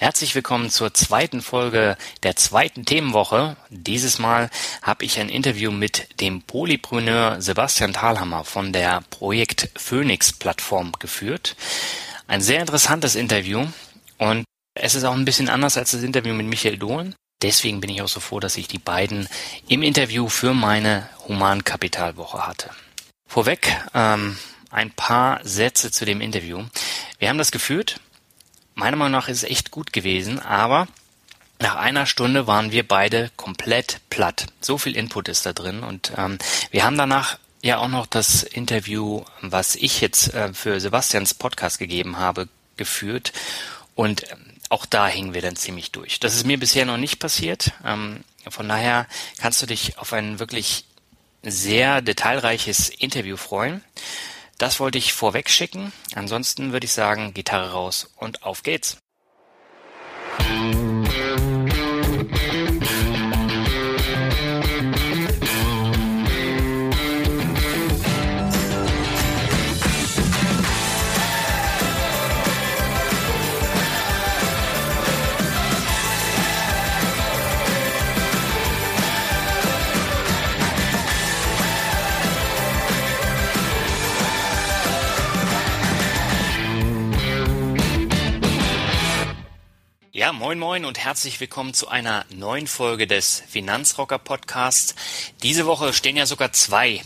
Herzlich willkommen zur zweiten Folge der zweiten Themenwoche. Dieses Mal habe ich ein Interview mit dem Polypreneur Sebastian Thalhammer von der Projekt Phoenix Plattform geführt. Ein sehr interessantes Interview und es ist auch ein bisschen anders als das Interview mit Michael Dohlen. Deswegen bin ich auch so froh, dass ich die beiden im Interview für meine Humankapitalwoche hatte. Vorweg ähm, ein paar Sätze zu dem Interview. Wir haben das geführt. Meiner Meinung nach ist es echt gut gewesen, aber nach einer Stunde waren wir beide komplett platt. So viel Input ist da drin und ähm, wir haben danach ja auch noch das Interview, was ich jetzt äh, für Sebastians Podcast gegeben habe, geführt und ähm, auch da hingen wir dann ziemlich durch. Das ist mir bisher noch nicht passiert. Ähm, von daher kannst du dich auf ein wirklich sehr detailreiches Interview freuen. Das wollte ich vorweg schicken. Ansonsten würde ich sagen, Gitarre raus und auf geht's. Moin moin und herzlich willkommen zu einer neuen Folge des Finanzrocker Podcasts. Diese Woche stehen ja sogar zwei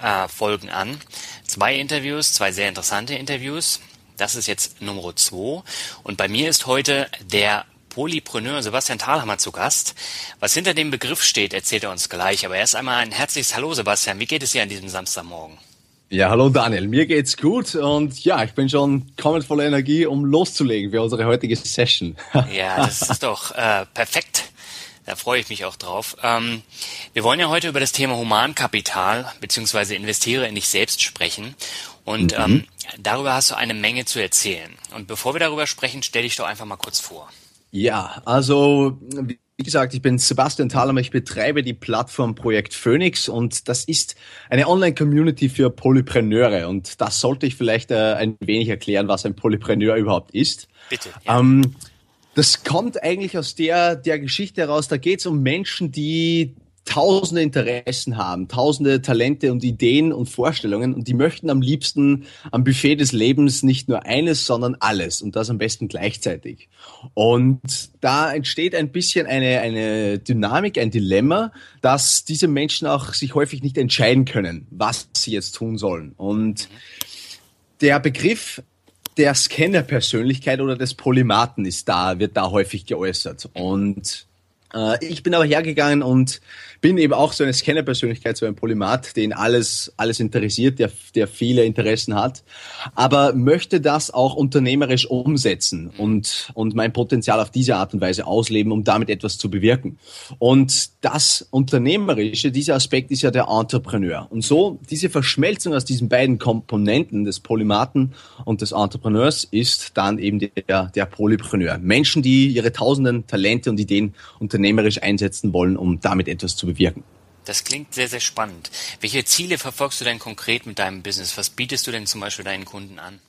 äh, Folgen an. Zwei Interviews, zwei sehr interessante Interviews. Das ist jetzt Nummer zwei. Und bei mir ist heute der Polypreneur Sebastian Thalhammer zu Gast. Was hinter dem Begriff steht, erzählt er uns gleich. Aber erst einmal ein herzliches Hallo Sebastian. Wie geht es dir an diesem Samstagmorgen? Ja, hallo Daniel, mir geht's gut und ja, ich bin schon komplett voller Energie, um loszulegen für unsere heutige Session. ja, das ist doch äh, perfekt. Da freue ich mich auch drauf. Ähm, wir wollen ja heute über das Thema Humankapital beziehungsweise investiere in dich selbst sprechen. Und mhm. ähm, darüber hast du eine Menge zu erzählen. Und bevor wir darüber sprechen, stell dich doch einfach mal kurz vor. Ja, also wie gesagt, ich bin Sebastian Thalhammer, ich betreibe die Plattform Projekt Phoenix und das ist eine Online-Community für Polypreneure und das sollte ich vielleicht äh, ein wenig erklären, was ein Polypreneur überhaupt ist. Bitte. Ja. Ähm, das kommt eigentlich aus der, der Geschichte heraus, da geht es um Menschen, die tausende Interessen haben, tausende Talente und Ideen und Vorstellungen und die möchten am liebsten am Buffet des Lebens nicht nur eines, sondern alles und das am besten gleichzeitig. Und da entsteht ein bisschen eine, eine Dynamik, ein Dilemma, dass diese Menschen auch sich häufig nicht entscheiden können, was sie jetzt tun sollen. Und der Begriff der Scanner-Persönlichkeit oder des Polymathen ist da, wird da häufig geäußert. Und äh, ich bin aber hergegangen und bin eben auch so eine Scanner-Persönlichkeit, so ein Polymath, den alles, alles interessiert, der, der viele Interessen hat, aber möchte das auch unternehmerisch umsetzen und, und mein Potenzial auf diese Art und Weise ausleben, um damit etwas zu bewirken. Und das Unternehmerische, dieser Aspekt ist ja der Entrepreneur. Und so, diese Verschmelzung aus diesen beiden Komponenten des Polymathen und des Entrepreneurs ist dann eben der, der Polypreneur. Menschen, die ihre tausenden Talente und Ideen unternehmerisch einsetzen wollen, um damit etwas zu bewirken. Das klingt sehr, sehr spannend. Welche Ziele verfolgst du denn konkret mit deinem Business? Was bietest du denn zum Beispiel deinen Kunden an?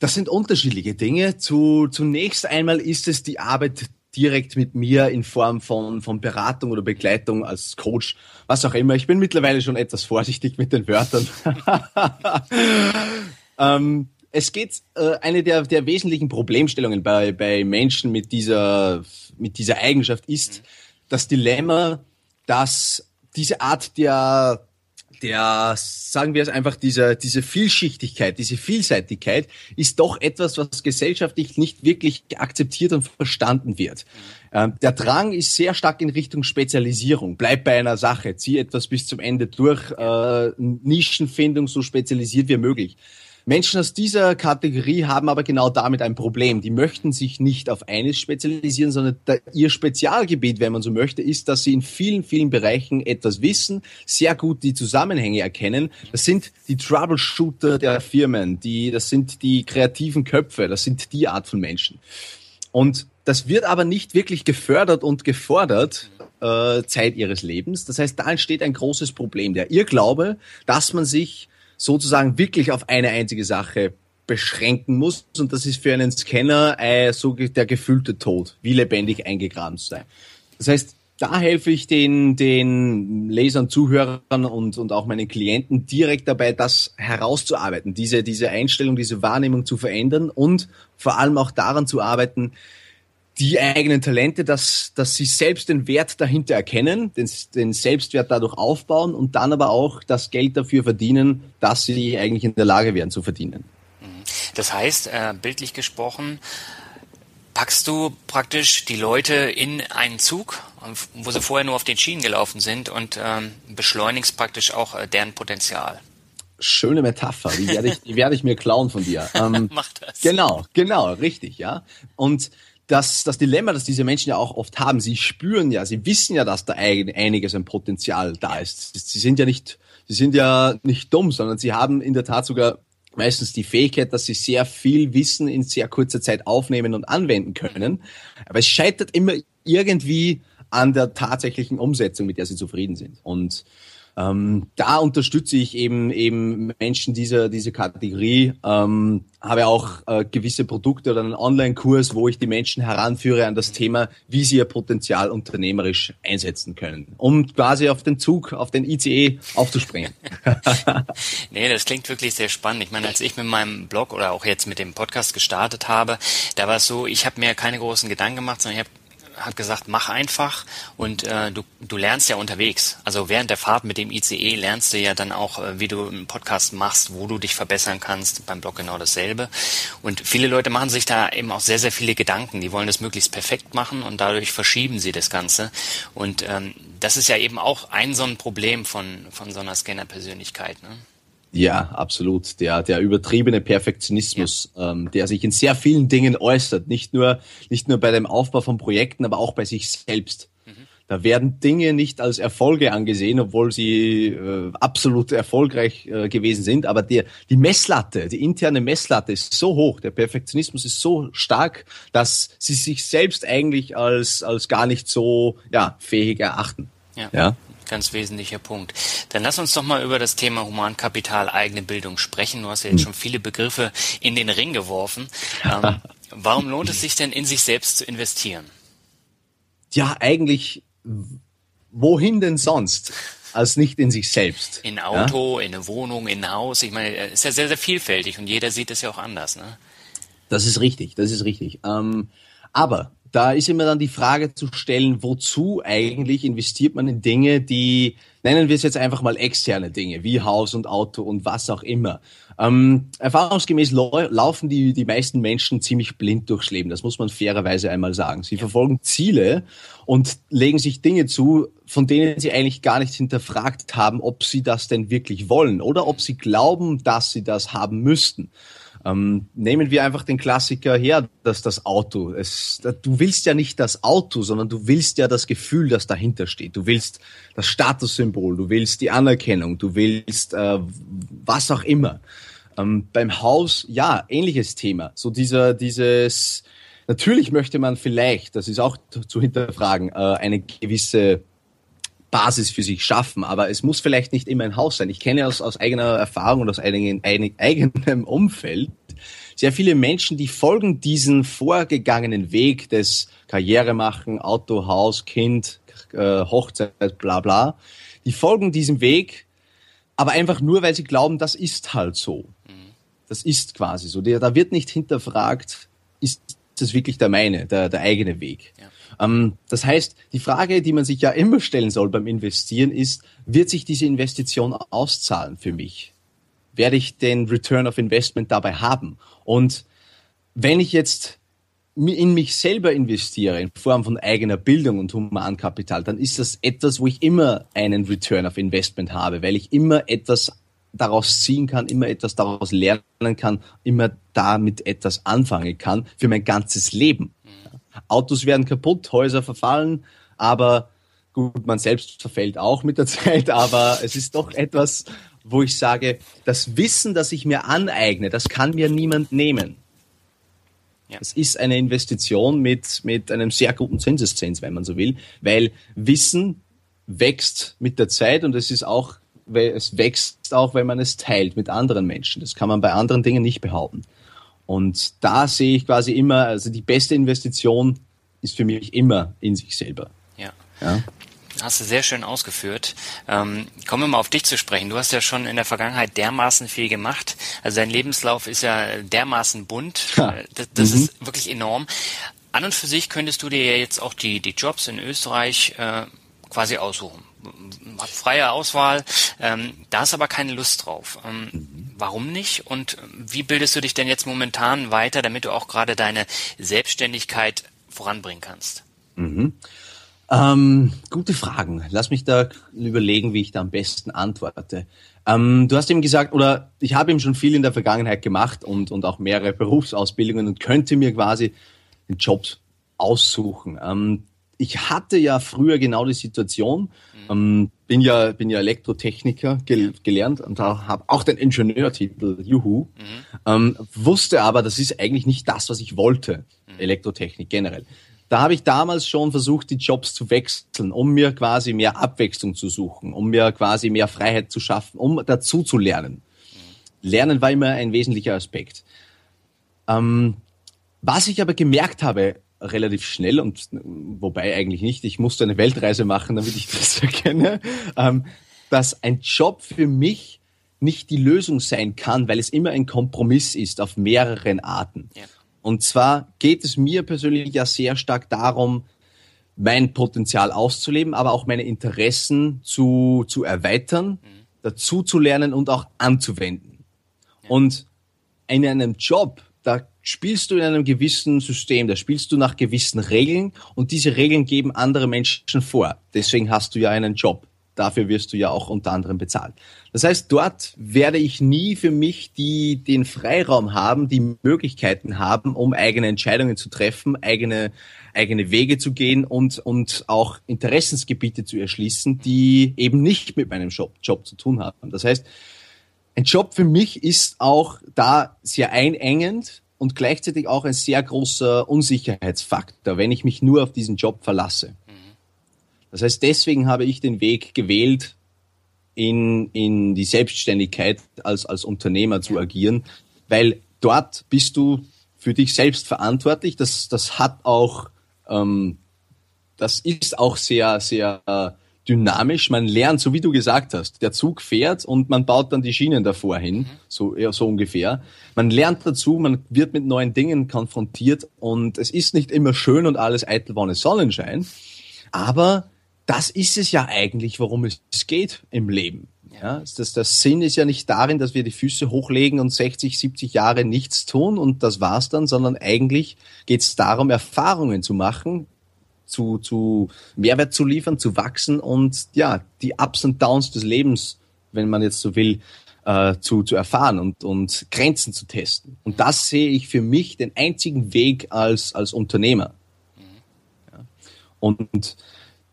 Das sind unterschiedliche Dinge. Zu, zunächst einmal ist es die Arbeit direkt mit mir in Form von, von Beratung oder Begleitung als Coach, was auch immer. Ich bin mittlerweile schon etwas vorsichtig mit den Wörtern. ähm, es geht, äh, eine der, der wesentlichen Problemstellungen bei, bei Menschen mit dieser, mit dieser Eigenschaft ist mhm. das Dilemma, dass diese Art der der, sagen wir es einfach, diese, diese Vielschichtigkeit, diese Vielseitigkeit ist doch etwas, was gesellschaftlich nicht wirklich akzeptiert und verstanden wird. Ähm, der Drang ist sehr stark in Richtung Spezialisierung. Bleib bei einer Sache, zieh etwas bis zum Ende durch, äh, Nischenfindung so spezialisiert wie möglich. Menschen aus dieser Kategorie haben aber genau damit ein Problem. Die möchten sich nicht auf eines spezialisieren, sondern da, ihr Spezialgebiet, wenn man so möchte, ist, dass sie in vielen, vielen Bereichen etwas wissen, sehr gut die Zusammenhänge erkennen. Das sind die Troubleshooter der Firmen, die, das sind die kreativen Köpfe, das sind die Art von Menschen. Und das wird aber nicht wirklich gefördert und gefordert äh, Zeit ihres Lebens. Das heißt, da entsteht ein großes Problem. Der Irrglaube, dass man sich sozusagen wirklich auf eine einzige Sache beschränken muss. Und das ist für einen Scanner äh, so der gefühlte Tod, wie lebendig eingegraben zu sein. Das heißt, da helfe ich den, den Lesern, Zuhörern und, und auch meinen Klienten direkt dabei, das herauszuarbeiten, diese, diese Einstellung, diese Wahrnehmung zu verändern und vor allem auch daran zu arbeiten, die eigenen Talente, dass, dass sie selbst den Wert dahinter erkennen, den, den Selbstwert dadurch aufbauen und dann aber auch das Geld dafür verdienen, dass sie eigentlich in der Lage wären zu verdienen. Mhm. Das heißt, äh, bildlich gesprochen, packst du praktisch die Leute in einen Zug, wo sie vorher nur auf den Schienen gelaufen sind und ähm, beschleunigst praktisch auch äh, deren Potenzial. Schöne Metapher, die werde ich, die werde ich mir klauen von dir. Ähm, Mach das. Genau, genau, richtig, ja. Und das, das Dilemma, das diese Menschen ja auch oft haben, sie spüren ja, sie wissen ja, dass da einiges an Potenzial da ist. Sie sind ja nicht, sie sind ja nicht dumm, sondern sie haben in der Tat sogar meistens die Fähigkeit, dass sie sehr viel Wissen in sehr kurzer Zeit aufnehmen und anwenden können. Aber es scheitert immer irgendwie an der tatsächlichen Umsetzung, mit der sie zufrieden sind. Und ähm, da unterstütze ich eben eben Menschen dieser diese Kategorie. Ähm, habe auch äh, gewisse Produkte oder einen Online-Kurs, wo ich die Menschen heranführe an das Thema, wie sie ihr Potenzial unternehmerisch einsetzen können, um quasi auf den Zug, auf den ICE aufzuspringen. nee, das klingt wirklich sehr spannend. Ich meine, als ich mit meinem Blog oder auch jetzt mit dem Podcast gestartet habe, da war es so, ich habe mir keine großen Gedanken gemacht, sondern ich habe hat gesagt, mach einfach und äh, du, du lernst ja unterwegs. Also während der Fahrt mit dem ICE lernst du ja dann auch, äh, wie du einen Podcast machst, wo du dich verbessern kannst. Beim Blog genau dasselbe. Und viele Leute machen sich da eben auch sehr, sehr viele Gedanken. Die wollen das möglichst perfekt machen und dadurch verschieben sie das Ganze. Und ähm, das ist ja eben auch ein so ein Problem von, von so einer Scanner-Persönlichkeit. Ne? Ja, absolut. Der, der übertriebene Perfektionismus, ja. ähm, der sich in sehr vielen Dingen äußert. Nicht nur, nicht nur bei dem Aufbau von Projekten, aber auch bei sich selbst. Mhm. Da werden Dinge nicht als Erfolge angesehen, obwohl sie äh, absolut erfolgreich äh, gewesen sind. Aber der, die Messlatte, die interne Messlatte ist so hoch, der Perfektionismus ist so stark, dass sie sich selbst eigentlich als, als gar nicht so ja, fähig erachten. Ja. ja ganz wesentlicher Punkt. Dann lass uns doch mal über das Thema Humankapital, eigene Bildung sprechen. Du hast ja jetzt hm. schon viele Begriffe in den Ring geworfen. Ähm, warum lohnt es sich denn, in sich selbst zu investieren? Ja, eigentlich, wohin denn sonst? als nicht in sich selbst. In ein Auto, ja? in eine Wohnung, in ein Haus. Ich meine, es ist ja sehr, sehr vielfältig und jeder sieht es ja auch anders. Ne? Das ist richtig, das ist richtig. Ähm, aber da ist immer dann die Frage zu stellen, wozu eigentlich investiert man in Dinge, die, nennen wir es jetzt einfach mal externe Dinge, wie Haus und Auto und was auch immer. Ähm, erfahrungsgemäß laufen die, die meisten Menschen ziemlich blind durchs Leben, das muss man fairerweise einmal sagen. Sie verfolgen Ziele und legen sich Dinge zu, von denen sie eigentlich gar nicht hinterfragt haben, ob sie das denn wirklich wollen oder ob sie glauben, dass sie das haben müssten. Ähm, nehmen wir einfach den Klassiker her, dass das Auto. Es, du willst ja nicht das Auto, sondern du willst ja das Gefühl, das dahinter steht. Du willst das Statussymbol, du willst die Anerkennung, du willst äh, was auch immer. Ähm, beim Haus, ja, ähnliches Thema. So dieser, dieses, natürlich möchte man vielleicht, das ist auch zu hinterfragen, äh, eine gewisse Basis für sich schaffen, aber es muss vielleicht nicht immer ein Haus sein. Ich kenne aus, aus eigener Erfahrung und aus eigenem, eigenem Umfeld sehr viele Menschen, die folgen diesen vorgegangenen Weg des Karriere machen, Auto, Haus, Kind, äh, Hochzeit, bla bla. Die folgen diesem Weg, aber einfach nur, weil sie glauben, das ist halt so. Das ist quasi so. Da wird nicht hinterfragt, ist das wirklich der meine, der, der eigene Weg. Ja. Ähm, das heißt, die Frage, die man sich ja immer stellen soll beim Investieren, ist, wird sich diese Investition auszahlen für mich? Werde ich den Return of Investment dabei haben? Und wenn ich jetzt in mich selber investiere in Form von eigener Bildung und Humankapital, dann ist das etwas, wo ich immer einen Return of Investment habe, weil ich immer etwas daraus ziehen kann, immer etwas daraus lernen kann, immer damit etwas anfangen kann für mein ganzes Leben. Autos werden kaputt, Häuser verfallen, aber gut, man selbst verfällt auch mit der Zeit, aber es ist doch etwas, wo ich sage, das Wissen, das ich mir aneigne, das kann mir niemand nehmen. Ja. Es ist eine Investition mit, mit einem sehr guten Zinseszins, wenn man so will, weil Wissen wächst mit der Zeit und es ist auch, es wächst auch, wenn man es teilt mit anderen Menschen. Das kann man bei anderen Dingen nicht behaupten. Und da sehe ich quasi immer, also die beste Investition ist für mich immer in sich selber. Ja. ja? Hast du sehr schön ausgeführt. Ähm, kommen wir mal auf dich zu sprechen. Du hast ja schon in der Vergangenheit dermaßen viel gemacht. Also dein Lebenslauf ist ja dermaßen bunt. Ja. Äh, das, das mhm. ist wirklich enorm. An und für sich könntest du dir ja jetzt auch die, die Jobs in Österreich äh, quasi aussuchen. Hat freie Auswahl. Ähm, da hast aber keine Lust drauf. Ähm, mhm. Warum nicht? Und wie bildest du dich denn jetzt momentan weiter, damit du auch gerade deine Selbstständigkeit voranbringen kannst? Mhm. Ähm, gute Fragen. Lass mich da überlegen, wie ich da am besten antworte. Ähm, du hast ihm gesagt, oder ich habe ihm schon viel in der Vergangenheit gemacht und, und auch mehrere Berufsausbildungen und könnte mir quasi den Job aussuchen. Ähm, ich hatte ja früher genau die Situation, mhm. ähm, bin ja bin ja Elektrotechniker gel gelernt und habe auch den Ingenieurtitel, juhu, mhm. ähm, wusste aber, das ist eigentlich nicht das, was ich wollte, mhm. Elektrotechnik generell. Da habe ich damals schon versucht, die Jobs zu wechseln, um mir quasi mehr Abwechslung zu suchen, um mir quasi mehr Freiheit zu schaffen, um dazu zu lernen. Lernen war immer ein wesentlicher Aspekt. Ähm, was ich aber gemerkt habe, relativ schnell und wobei eigentlich nicht, ich musste eine Weltreise machen, damit ich das erkenne, ähm, dass ein Job für mich nicht die Lösung sein kann, weil es immer ein Kompromiss ist auf mehreren Arten. Ja. Und zwar geht es mir persönlich ja sehr stark darum, mein Potenzial auszuleben, aber auch meine Interessen zu, zu erweitern, mhm. dazu zu lernen und auch anzuwenden. Ja. Und in einem Job, da spielst du in einem gewissen System, da spielst du nach gewissen Regeln und diese Regeln geben andere Menschen vor. Deswegen hast du ja einen Job. Dafür wirst du ja auch unter anderem bezahlt. Das heißt, dort werde ich nie für mich die, den Freiraum haben, die Möglichkeiten haben, um eigene Entscheidungen zu treffen, eigene, eigene Wege zu gehen und, und auch Interessensgebiete zu erschließen, die eben nicht mit meinem Job, Job zu tun haben. Das heißt, ein Job für mich ist auch da sehr einengend und gleichzeitig auch ein sehr großer Unsicherheitsfaktor, wenn ich mich nur auf diesen Job verlasse. Das heißt, deswegen habe ich den Weg gewählt, in, in die Selbstständigkeit als, als Unternehmer zu agieren, weil dort bist du für dich selbst verantwortlich. Das, das hat auch, ähm, das ist auch sehr, sehr äh, dynamisch. Man lernt, so wie du gesagt hast, der Zug fährt und man baut dann die Schienen davor hin, mhm. so, ja, so ungefähr. Man lernt dazu, man wird mit neuen Dingen konfrontiert und es ist nicht immer schön und alles eitel Wonne Sonnenschein, aber das ist es ja eigentlich, worum es geht im Leben. Ja, das, das Sinn ist ja nicht darin, dass wir die Füße hochlegen und 60, 70 Jahre nichts tun und das war's dann, sondern eigentlich geht es darum, Erfahrungen zu machen, zu, zu Mehrwert zu liefern, zu wachsen und ja, die Ups und Downs des Lebens, wenn man jetzt so will, äh, zu, zu erfahren und, und Grenzen zu testen. Und das sehe ich für mich den einzigen Weg als, als Unternehmer. Ja. Und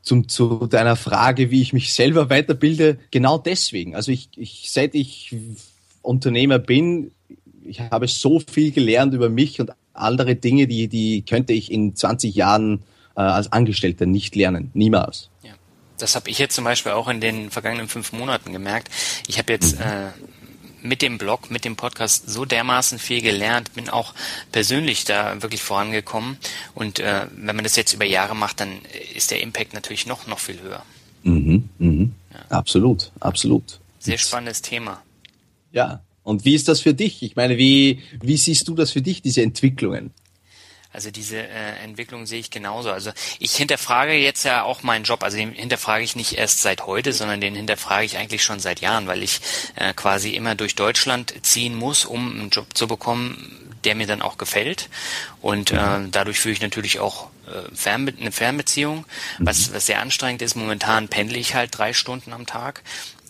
zum, zu deiner Frage, wie ich mich selber weiterbilde, genau deswegen. Also ich, ich seit ich Unternehmer bin, ich habe so viel gelernt über mich und andere Dinge, die, die könnte ich in 20 Jahren äh, als Angestellter nicht lernen. Niemals. Ja. Das habe ich jetzt zum Beispiel auch in den vergangenen fünf Monaten gemerkt. Ich habe jetzt mhm. äh, mit dem Blog, mit dem Podcast so dermaßen viel gelernt, bin auch persönlich da wirklich vorangekommen. Und äh, wenn man das jetzt über Jahre macht, dann ist der Impact natürlich noch, noch viel höher. Mhm, mhm. Ja. Absolut, absolut. Sehr spannendes Thema. Ja. Und wie ist das für dich? Ich meine, wie, wie siehst du das für dich, diese Entwicklungen? Also diese äh, Entwicklung sehe ich genauso. Also ich hinterfrage jetzt ja auch meinen Job. Also den hinterfrage ich nicht erst seit heute, sondern den hinterfrage ich eigentlich schon seit Jahren, weil ich äh, quasi immer durch Deutschland ziehen muss, um einen Job zu bekommen, der mir dann auch gefällt. Und äh, dadurch führe ich natürlich auch äh, Fernbe eine Fernbeziehung, was, was sehr anstrengend ist. Momentan pendle ich halt drei Stunden am Tag.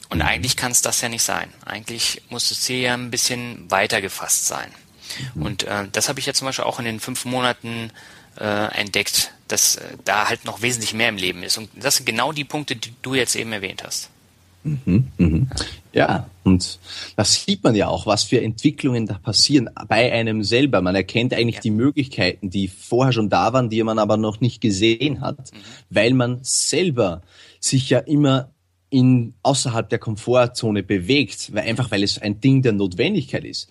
Und eigentlich kann es das ja nicht sein. Eigentlich muss das Ziel ja ein bisschen weiter gefasst sein. Mhm. Und äh, das habe ich ja zum Beispiel auch in den fünf Monaten äh, entdeckt, dass äh, da halt noch wesentlich mehr im Leben ist. Und das sind genau die Punkte, die du jetzt eben erwähnt hast. Mhm, mhm. Ja, und das sieht man ja auch, was für Entwicklungen da passieren bei einem selber. Man erkennt eigentlich ja. die Möglichkeiten, die vorher schon da waren, die man aber noch nicht gesehen hat, mhm. weil man selber sich ja immer in außerhalb der Komfortzone bewegt, weil einfach weil es ein Ding der Notwendigkeit ist.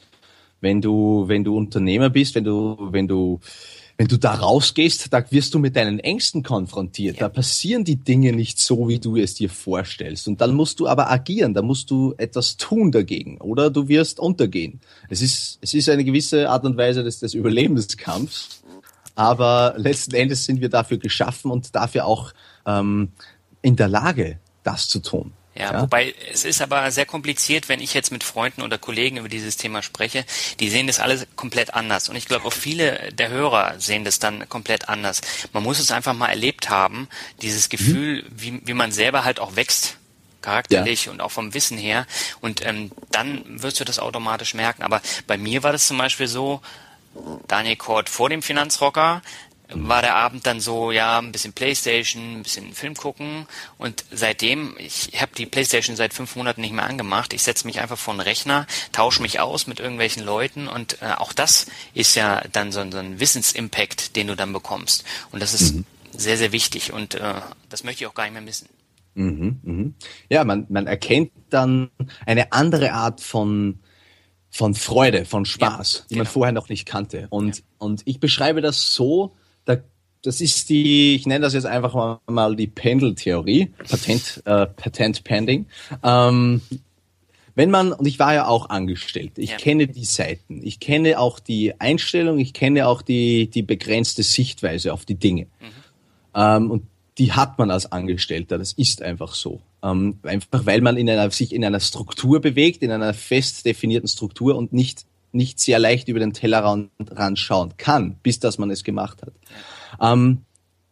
Wenn du wenn du Unternehmer bist, wenn du wenn du wenn du da rausgehst, da wirst du mit deinen Ängsten konfrontiert. Ja. Da passieren die Dinge nicht so, wie du es dir vorstellst. Und dann musst du aber agieren, da musst du etwas tun dagegen oder du wirst untergehen. Es ist, es ist eine gewisse Art und Weise des, des Überlebenskampfs, aber letzten Endes sind wir dafür geschaffen und dafür auch ähm, in der Lage, das zu tun. Ja, ja, wobei es ist aber sehr kompliziert, wenn ich jetzt mit Freunden oder Kollegen über dieses Thema spreche. Die sehen das alles komplett anders. Und ich glaube, auch viele der Hörer sehen das dann komplett anders. Man muss es einfach mal erlebt haben, dieses mhm. Gefühl, mhm. wie, wie man selber halt auch wächst charakterlich ja. und auch vom Wissen her. Und ähm, dann wirst du das automatisch merken. Aber bei mir war das zum Beispiel so, Daniel Kort vor dem Finanzrocker, war der Abend dann so, ja, ein bisschen Playstation, ein bisschen Film gucken und seitdem, ich habe die Playstation seit fünf Monaten nicht mehr angemacht, ich setze mich einfach vor den Rechner, tausche mich aus mit irgendwelchen Leuten und äh, auch das ist ja dann so, so ein Wissensimpact, den du dann bekommst und das ist mhm. sehr, sehr wichtig und äh, das möchte ich auch gar nicht mehr missen. Mhm, mhm. Ja, man, man erkennt dann eine andere Art von von Freude, von Spaß, ja, die genau. man vorher noch nicht kannte. Und, ja. und ich beschreibe das so, da, das ist die, ich nenne das jetzt einfach mal, die Pendeltheorie, Patent, äh, Patent Pending. Ähm, wenn man, und ich war ja auch angestellt, ich ja. kenne die Seiten, ich kenne auch die Einstellung, ich kenne auch die, die begrenzte Sichtweise auf die Dinge. Mhm. Ähm, und die hat man als Angestellter, das ist einfach so. Ähm, einfach weil man in einer, sich in einer Struktur bewegt, in einer fest definierten Struktur und nicht nicht sehr leicht über den Tellerrand schauen kann, bis dass man es gemacht hat. Ähm,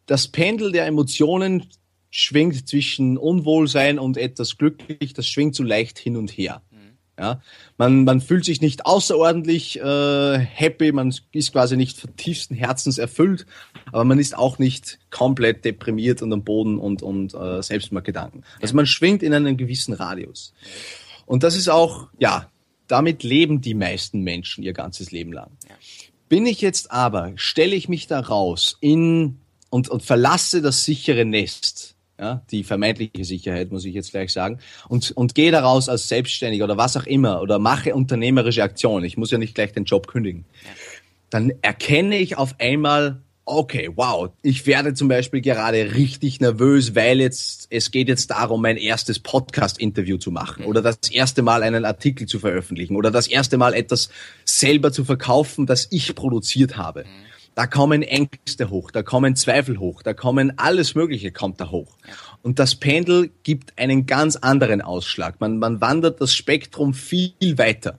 das Pendel der Emotionen schwingt zwischen Unwohlsein und etwas glücklich, das schwingt so leicht hin und her. Mhm. Ja, man, man fühlt sich nicht außerordentlich äh, happy, man ist quasi nicht tiefsten Herzens erfüllt, aber man ist auch nicht komplett deprimiert und am Boden und, und äh, Selbstmordgedanken. Also man schwingt in einem gewissen Radius. Und das ist auch, ja, damit leben die meisten Menschen ihr ganzes Leben lang. Ja. Bin ich jetzt aber, stelle ich mich da raus in und, und verlasse das sichere Nest, ja, die vermeintliche Sicherheit, muss ich jetzt gleich sagen, und, und gehe daraus als Selbstständiger oder was auch immer oder mache unternehmerische Aktionen. Ich muss ja nicht gleich den Job kündigen. Ja. Dann erkenne ich auf einmal, okay, wow, ich werde zum Beispiel gerade richtig nervös, weil jetzt, es geht jetzt darum, mein erstes Podcast-Interview zu machen oder das erste Mal einen Artikel zu veröffentlichen oder das erste Mal etwas selber zu verkaufen, das ich produziert habe. Da kommen Ängste hoch, da kommen Zweifel hoch, da kommen alles Mögliche kommt da hoch. Und das Pendel gibt einen ganz anderen Ausschlag. Man, man wandert das Spektrum viel weiter.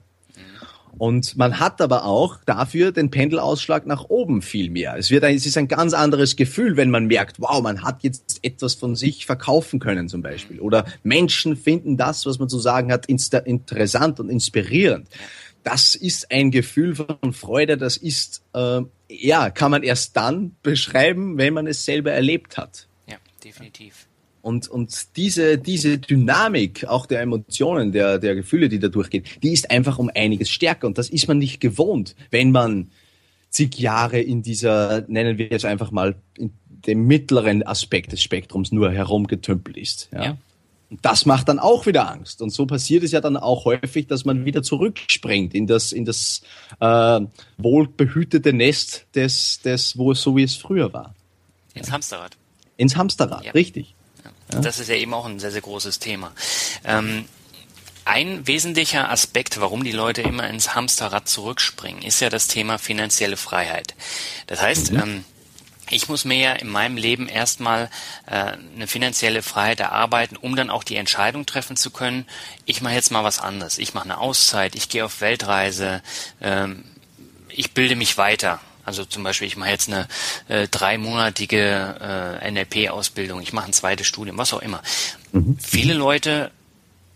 Und man hat aber auch dafür den Pendelausschlag nach oben viel mehr. Es wird ein, es ist ein ganz anderes Gefühl, wenn man merkt, wow, man hat jetzt etwas von sich verkaufen können zum Beispiel. Oder Menschen finden das, was man zu sagen hat, interessant und inspirierend. Das ist ein Gefühl von Freude, das ist, äh, ja, kann man erst dann beschreiben, wenn man es selber erlebt hat. Ja, definitiv. Und, und diese, diese Dynamik auch der Emotionen, der, der Gefühle, die da durchgehen, die ist einfach um einiges stärker. Und das ist man nicht gewohnt, wenn man zig Jahre in dieser, nennen wir jetzt einfach mal, in dem mittleren Aspekt des Spektrums nur herumgetümpelt ist. Ja. ja. Und das macht dann auch wieder Angst. Und so passiert es ja dann auch häufig, dass man wieder zurückspringt in das, in das äh, wohlbehütete Nest des, des, wo es so wie es früher war. Ins Hamsterrad. Ins Hamsterrad, ja. richtig. Ja. Das ist ja eben auch ein sehr, sehr großes Thema. Ähm, ein wesentlicher Aspekt, warum die Leute immer ins Hamsterrad zurückspringen, ist ja das Thema finanzielle Freiheit. Das heißt, mhm. ähm, ich muss mir ja in meinem Leben erstmal äh, eine finanzielle Freiheit erarbeiten, um dann auch die Entscheidung treffen zu können, ich mache jetzt mal was anderes. Ich mache eine Auszeit, ich gehe auf Weltreise, ähm, ich bilde mich weiter. Also zum Beispiel, ich mache jetzt eine äh, dreimonatige äh, NLP-Ausbildung, ich mache ein zweites Studium, was auch immer. Mhm. Viele Leute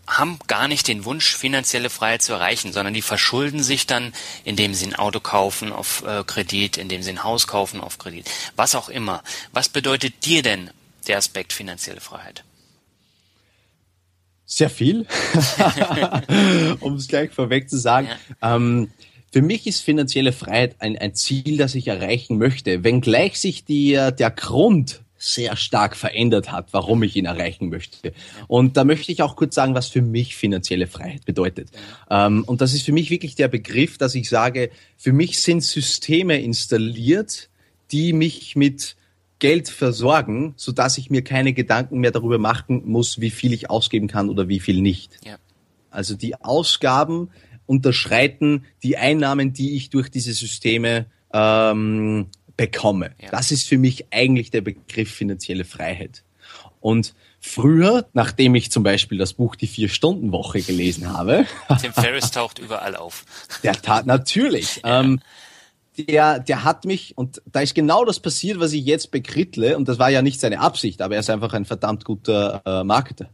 haben gar nicht den Wunsch, finanzielle Freiheit zu erreichen, sondern die verschulden sich dann, indem sie ein Auto kaufen auf äh, Kredit, indem sie ein Haus kaufen auf Kredit, was auch immer. Was bedeutet dir denn der Aspekt finanzielle Freiheit? Sehr viel, um es gleich vorweg zu sagen. Ja. Ähm, für mich ist finanzielle Freiheit ein, ein Ziel, das ich erreichen möchte, wenngleich sich die, der Grund sehr stark verändert hat, warum ich ihn erreichen möchte. Und da möchte ich auch kurz sagen, was für mich finanzielle Freiheit bedeutet. Ähm, und das ist für mich wirklich der Begriff, dass ich sage, für mich sind Systeme installiert, die mich mit Geld versorgen, so dass ich mir keine Gedanken mehr darüber machen muss, wie viel ich ausgeben kann oder wie viel nicht. Ja. Also die Ausgaben unterschreiten die Einnahmen, die ich durch diese Systeme ähm, bekomme. Ja. Das ist für mich eigentlich der Begriff finanzielle Freiheit. Und früher, nachdem ich zum Beispiel das Buch Die Vier-Stunden-Woche gelesen habe. Tim Ferriss taucht überall auf. Der tat natürlich. Ja. Ähm, der, der hat mich, und da ist genau das passiert, was ich jetzt bekrittle, und das war ja nicht seine Absicht, aber er ist einfach ein verdammt guter äh, Marketer.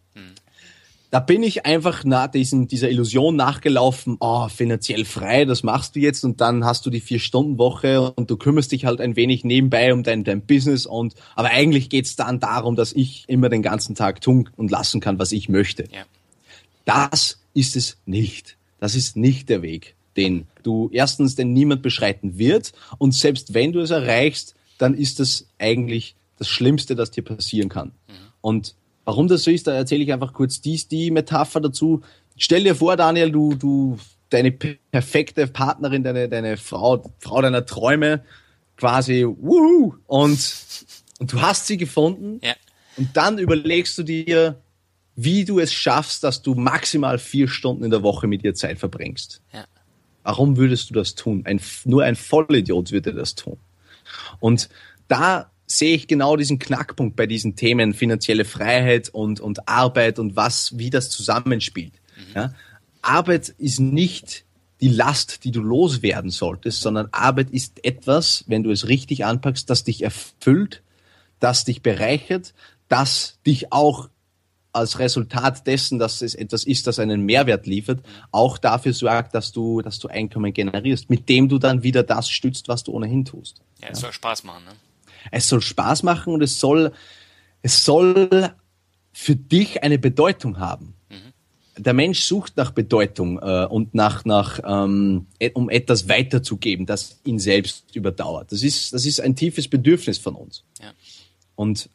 Da bin ich einfach na, diesen, dieser Illusion nachgelaufen, oh, finanziell frei, das machst du jetzt und dann hast du die Vier-Stunden-Woche und du kümmerst dich halt ein wenig nebenbei um dein, dein Business und aber eigentlich geht's dann darum, dass ich immer den ganzen Tag tun und lassen kann, was ich möchte. Ja. Das ist es nicht. Das ist nicht der Weg, den du erstens denn niemand beschreiten wird und selbst wenn du es erreichst, dann ist das eigentlich das Schlimmste, das dir passieren kann. Mhm. Und Warum das so ist, da erzähle ich einfach kurz dies, die Metapher dazu. Stell dir vor, Daniel, du, du, deine perfekte Partnerin, deine, deine Frau, Frau deiner Träume, quasi, wuhu, und, und du hast sie gefunden. Ja. Und dann überlegst du dir, wie du es schaffst, dass du maximal vier Stunden in der Woche mit ihr Zeit verbringst. Ja. Warum würdest du das tun? Ein, nur ein Vollidiot würde das tun. Und da sehe ich genau diesen Knackpunkt bei diesen Themen finanzielle Freiheit und, und Arbeit und was, wie das zusammenspielt. Mhm. Ja? Arbeit ist nicht die Last, die du loswerden solltest, sondern Arbeit ist etwas, wenn du es richtig anpackst, das dich erfüllt, das dich bereichert, das dich auch als Resultat dessen, dass es etwas ist, das einen Mehrwert liefert, auch dafür sorgt, dass du, dass du Einkommen generierst, mit dem du dann wieder das stützt, was du ohnehin tust. Ja, es soll Spaß machen, ne? Es soll Spaß machen und es soll, es soll für dich eine Bedeutung haben. Mhm. Der Mensch sucht nach Bedeutung äh, und nach, nach ähm, um etwas weiterzugeben, das ihn selbst überdauert. Das ist, das ist ein tiefes Bedürfnis von uns. Ja. Und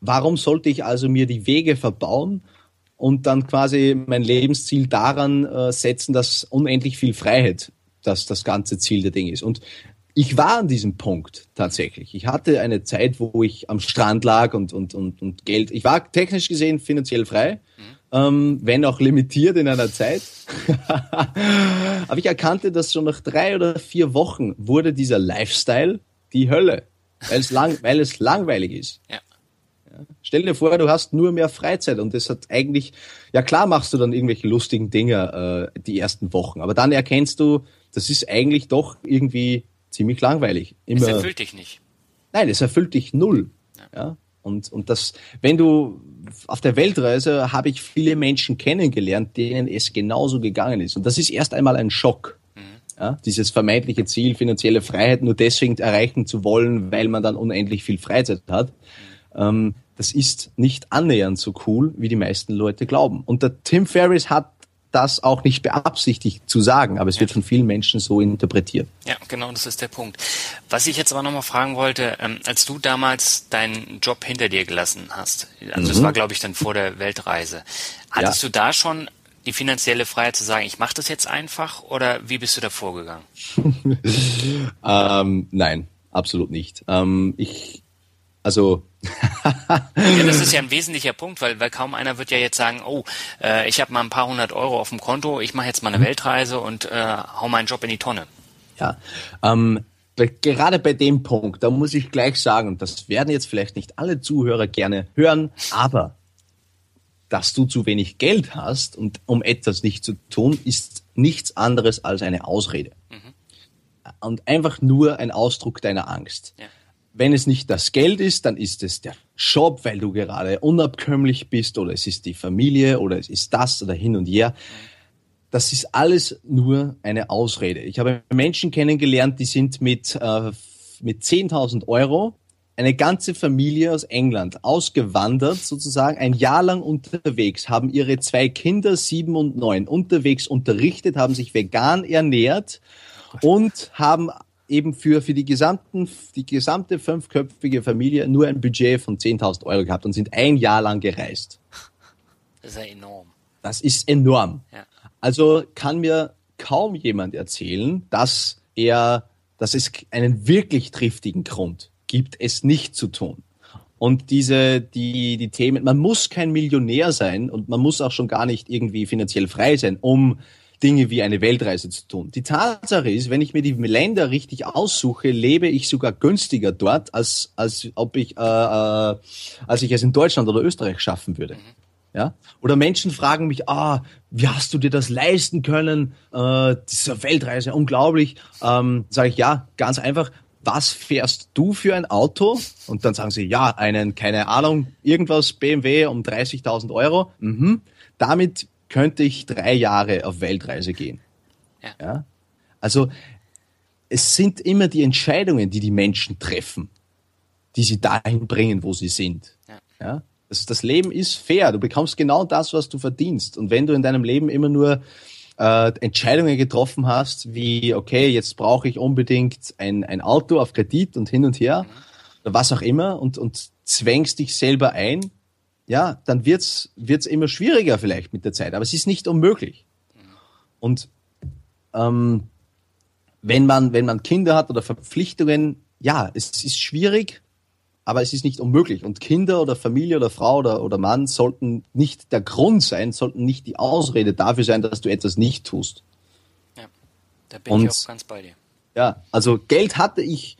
warum sollte ich also mir die Wege verbauen und dann quasi mein Lebensziel daran äh, setzen, dass unendlich viel Freiheit das das ganze Ziel der Dinge ist. Und ich war an diesem Punkt tatsächlich. Ich hatte eine Zeit, wo ich am Strand lag und, und, und, und Geld. Ich war technisch gesehen finanziell frei, mhm. ähm, wenn auch limitiert in einer Zeit. Aber ich erkannte, dass schon nach drei oder vier Wochen wurde dieser Lifestyle die Hölle, weil es, lang, weil es langweilig ist. Ja. Ja. Stell dir vor, du hast nur mehr Freizeit und das hat eigentlich, ja klar machst du dann irgendwelche lustigen Dinge äh, die ersten Wochen, aber dann erkennst du, das ist eigentlich doch irgendwie ziemlich langweilig. Immer, es erfüllt dich nicht. Nein, es erfüllt dich null. Ja. ja. Und, und das, wenn du auf der Weltreise habe ich viele Menschen kennengelernt, denen es genauso gegangen ist. Und das ist erst einmal ein Schock. Mhm. Ja, dieses vermeintliche Ziel, finanzielle Freiheit nur deswegen erreichen zu wollen, weil man dann unendlich viel Freizeit hat. Mhm. Ähm, das ist nicht annähernd so cool, wie die meisten Leute glauben. Und der Tim Ferriss hat das auch nicht beabsichtigt zu sagen, aber es ja. wird von vielen Menschen so interpretiert. Ja, genau, das ist der Punkt. Was ich jetzt aber nochmal fragen wollte, ähm, als du damals deinen Job hinter dir gelassen hast, also mhm. das war glaube ich dann vor der Weltreise, hattest ja. du da schon die finanzielle Freiheit zu sagen, ich mache das jetzt einfach oder wie bist du da vorgegangen? ähm, nein, absolut nicht. Ähm, ich, also ja, das ist ja ein wesentlicher Punkt, weil, weil kaum einer wird ja jetzt sagen, oh, äh, ich habe mal ein paar hundert Euro auf dem Konto, ich mache jetzt mal eine mhm. Weltreise und äh, hau meinen Job in die Tonne. Ja, ähm, gerade bei dem Punkt, da muss ich gleich sagen, das werden jetzt vielleicht nicht alle Zuhörer gerne hören, aber dass du zu wenig Geld hast und um etwas nicht zu tun, ist nichts anderes als eine Ausrede. Mhm. Und einfach nur ein Ausdruck deiner Angst. Ja wenn es nicht das Geld ist, dann ist es der Job, weil du gerade unabkömmlich bist oder es ist die Familie oder es ist das oder hin und her. Das ist alles nur eine Ausrede. Ich habe Menschen kennengelernt, die sind mit, äh, mit 10.000 Euro eine ganze Familie aus England ausgewandert, sozusagen ein Jahr lang unterwegs, haben ihre zwei Kinder, sieben und neun, unterwegs unterrichtet, haben sich vegan ernährt und haben eben für, für die, gesamten, die gesamte fünfköpfige Familie nur ein Budget von 10.000 Euro gehabt und sind ein Jahr lang gereist. Das ist ja enorm. Das ist enorm. Ja. Also kann mir kaum jemand erzählen, dass er, dass es einen wirklich triftigen Grund gibt, es nicht zu tun. Und diese, die, die Themen, man muss kein Millionär sein und man muss auch schon gar nicht irgendwie finanziell frei sein, um Dinge wie eine Weltreise zu tun. Die Tatsache ist, wenn ich mir die Länder richtig aussuche, lebe ich sogar günstiger dort, als, als ob ich, äh, äh, als ich es in Deutschland oder Österreich schaffen würde. Ja? Oder Menschen fragen mich, ah, wie hast du dir das leisten können? Äh, diese Weltreise, unglaublich. Ähm, Sage ich, ja, ganz einfach. Was fährst du für ein Auto? Und dann sagen sie, ja, einen, keine Ahnung, irgendwas BMW um 30.000 Euro. Mhm. Damit könnte ich drei Jahre auf Weltreise gehen. Ja. ja? Also es sind immer die Entscheidungen, die die Menschen treffen, die sie dahin bringen, wo sie sind. Ja. Ja? Das, das Leben ist fair. Du bekommst genau das, was du verdienst. Und wenn du in deinem Leben immer nur äh, Entscheidungen getroffen hast, wie, okay, jetzt brauche ich unbedingt ein, ein Auto auf Kredit und hin und her, oder was auch immer, und, und zwängst dich selber ein, ja, dann wird's wird's immer schwieriger vielleicht mit der Zeit. Aber es ist nicht unmöglich. Und ähm, wenn man wenn man Kinder hat oder Verpflichtungen, ja, es ist schwierig, aber es ist nicht unmöglich. Und Kinder oder Familie oder Frau oder, oder Mann sollten nicht der Grund sein, sollten nicht die Ausrede dafür sein, dass du etwas nicht tust. Ja, da bin Und- ich auch ganz bei dir. Ja, also Geld hatte ich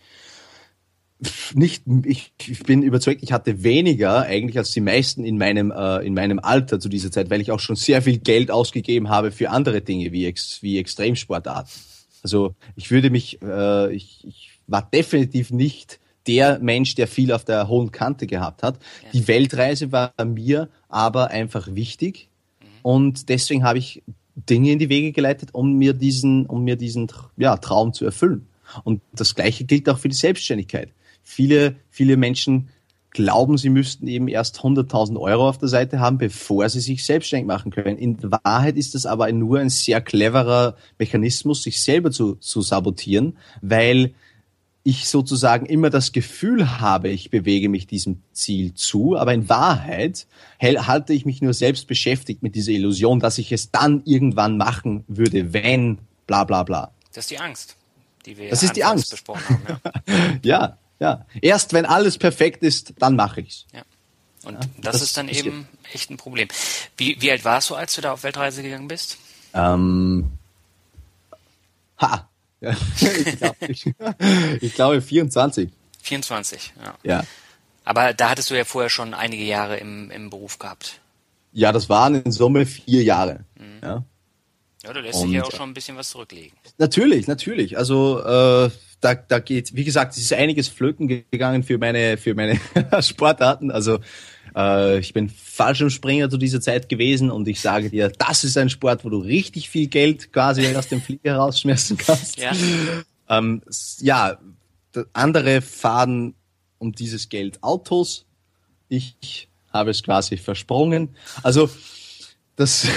nicht, ich, ich bin überzeugt, ich hatte weniger eigentlich als die meisten in meinem, äh, in meinem Alter zu dieser Zeit, weil ich auch schon sehr viel Geld ausgegeben habe für andere Dinge wie, Ex, wie Extremsportarten. Also ich würde mich, äh, ich, ich war definitiv nicht der Mensch, der viel auf der hohen Kante gehabt hat. Die Weltreise war mir aber einfach wichtig und deswegen habe ich Dinge in die Wege geleitet, um mir diesen, um mir diesen ja, Traum zu erfüllen. Und das Gleiche gilt auch für die Selbstständigkeit. Viele, viele Menschen glauben, sie müssten eben erst 100.000 Euro auf der Seite haben, bevor sie sich selbstständig machen können. In Wahrheit ist das aber nur ein sehr cleverer Mechanismus, sich selber zu, zu sabotieren, weil ich sozusagen immer das Gefühl habe, ich bewege mich diesem Ziel zu, aber in Wahrheit halte ich mich nur selbst beschäftigt mit dieser Illusion, dass ich es dann irgendwann machen würde, wenn bla bla bla. Das ist die Angst, die wir Das ist die Angst. besprochen haben. Ja. Ja, ja. Erst wenn alles perfekt ist, dann mache ich's. Ja. Und das das, ist dann passiert. eben echt ein Problem. Wie, wie alt warst du, als du da auf Weltreise gegangen bist? Ähm, ha. Ja, ich, glaub, ich, ich glaube 24. 24, ja. Ja. Aber da hattest du ja vorher schon einige Jahre im, im Beruf gehabt. Ja, das waren in Summe vier Jahre. Ja. Ja, du lässt Und- dich ja auch schon ein bisschen was zurücklegen. Natürlich, natürlich. Also äh, da, da geht, wie gesagt, es ist einiges flöten gegangen für meine, für meine Sportarten. Also äh, ich bin Fallschirmspringer zu dieser Zeit gewesen und ich sage dir, das ist ein Sport, wo du richtig viel Geld quasi aus dem Flieger rausschmeißen kannst. Ja. Ähm, ja, andere fahren um dieses Geld Autos. Ich habe es quasi versprungen. Also das,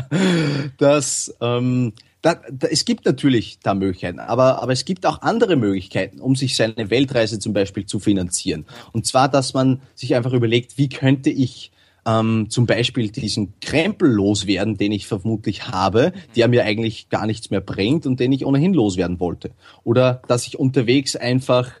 das, ähm, da, da, es gibt natürlich da Möglichkeiten, aber, aber es gibt auch andere Möglichkeiten, um sich seine Weltreise zum Beispiel zu finanzieren. Und zwar, dass man sich einfach überlegt, wie könnte ich ähm, zum Beispiel diesen Krempel loswerden, den ich vermutlich habe, der mir eigentlich gar nichts mehr bringt und den ich ohnehin loswerden wollte. Oder dass ich unterwegs einfach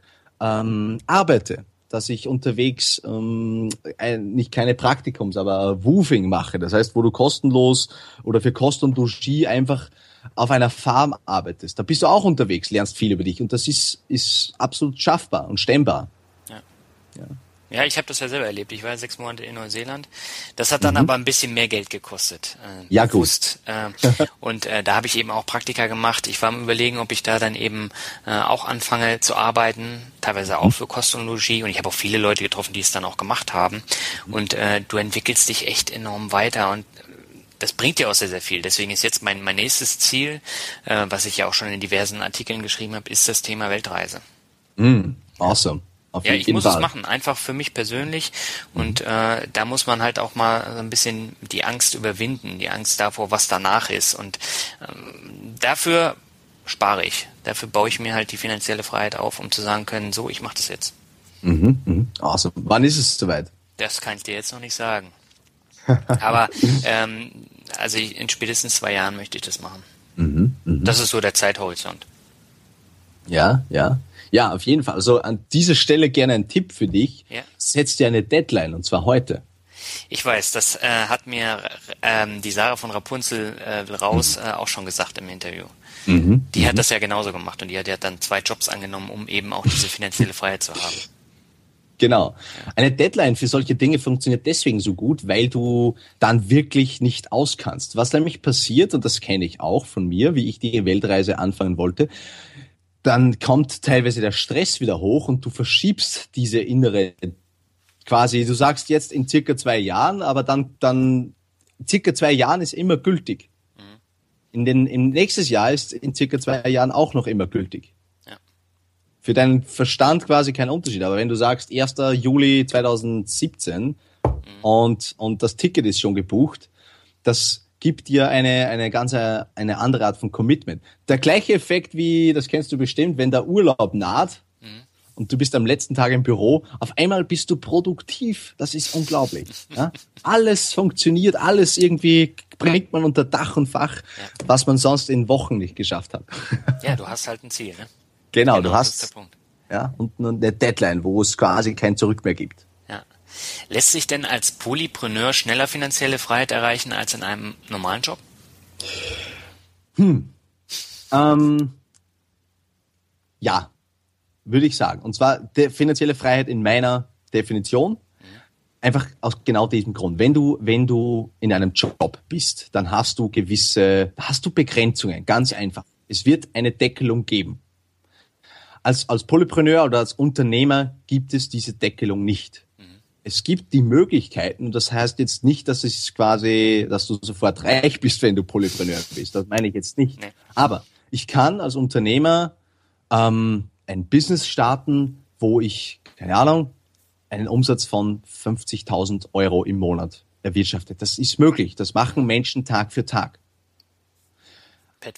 ähm, arbeite, dass ich unterwegs ähm, nicht keine Praktikums, aber Woofing mache. Das heißt, wo du kostenlos oder für Kost und Logis einfach auf einer Farm arbeitest. Da bist du auch unterwegs, lernst viel über dich und das ist, ist absolut schaffbar und stemmbar. Ja, Ja, ich habe das ja selber erlebt. Ich war sechs Monate in Neuseeland. Das hat dann mhm. aber ein bisschen mehr Geld gekostet. Äh, ja, bewusst. gut. Äh, und äh, da habe ich eben auch Praktika gemacht. Ich war am überlegen, ob ich da dann eben äh, auch anfange zu arbeiten, teilweise auch mhm. für Kost. Und ich habe auch viele Leute getroffen, die es dann auch gemacht haben. Mhm. Und äh, du entwickelst dich echt enorm weiter und das bringt ja auch sehr, sehr viel. Deswegen ist jetzt mein, mein nächstes Ziel, äh, was ich ja auch schon in diversen Artikeln geschrieben habe, ist das Thema Weltreise. Mm, awesome. Auf ja, ich muss Fall. es machen, einfach für mich persönlich. Und mhm. äh, da muss man halt auch mal so ein bisschen die Angst überwinden, die Angst davor, was danach ist. Und ähm, dafür spare ich. Dafür baue ich mir halt die finanzielle Freiheit auf, um zu sagen können, so, ich mache das jetzt. Mhm, mhm. Awesome. Wann ist es soweit? Das kann ich dir jetzt noch nicht sagen. Aber ähm, also in spätestens zwei Jahren möchte ich das machen. Mhm, mh. Das ist so der Zeithorizont. Ja, ja. Ja, auf jeden Fall. Also an dieser Stelle gerne ein Tipp für dich. Ja. Setz dir eine Deadline und zwar heute. Ich weiß, das äh, hat mir ähm, die Sarah von Rapunzel äh, raus mhm. äh, auch schon gesagt im Interview. Mhm. Die hat mhm. das ja genauso gemacht und die hat, die hat dann zwei Jobs angenommen, um eben auch diese finanzielle Freiheit zu haben. Genau. Eine Deadline für solche Dinge funktioniert deswegen so gut, weil du dann wirklich nicht auskannst. Was nämlich passiert, und das kenne ich auch von mir, wie ich die Weltreise anfangen wollte, dann kommt teilweise der Stress wieder hoch und du verschiebst diese innere, quasi, du sagst jetzt in circa zwei Jahren, aber dann, dann, circa zwei Jahren ist immer gültig. Mhm. In den, im nächstes Jahr ist in circa zwei Jahren auch noch immer gültig für deinen Verstand quasi kein Unterschied. Aber wenn du sagst 1. Juli 2017 mhm. und, und das Ticket ist schon gebucht, das gibt dir eine, eine ganz eine andere Art von Commitment. Der gleiche Effekt wie, das kennst du bestimmt, wenn der Urlaub naht mhm. und du bist am letzten Tag im Büro, auf einmal bist du produktiv. Das ist unglaublich. Ja? Alles funktioniert, alles irgendwie bringt man unter Dach und Fach, ja. was man sonst in Wochen nicht geschafft hat. Ja, du hast halt ein Ziel, ne? Genau, genau du hast ja und eine Deadline, wo es quasi kein Zurück mehr gibt. Ja. Lässt sich denn als Polypreneur schneller finanzielle Freiheit erreichen als in einem normalen Job? Hm. Ähm, ja, würde ich sagen. Und zwar finanzielle Freiheit in meiner Definition. Mhm. Einfach aus genau diesem Grund. Wenn du, wenn du in einem Job bist, dann hast du gewisse, hast du Begrenzungen. Ganz einfach. Es wird eine Deckelung geben als, als Polypreneur oder als Unternehmer gibt es diese Deckelung nicht. Mhm. Es gibt die Möglichkeiten, das heißt jetzt nicht, dass es quasi, dass du sofort reich bist, wenn du Polypreneur bist. Das meine ich jetzt nicht. Nee. Aber ich kann als Unternehmer ähm, ein Business starten, wo ich, keine Ahnung, einen Umsatz von 50.000 Euro im Monat erwirtschaftet. Das ist möglich. Das machen Menschen Tag für Tag.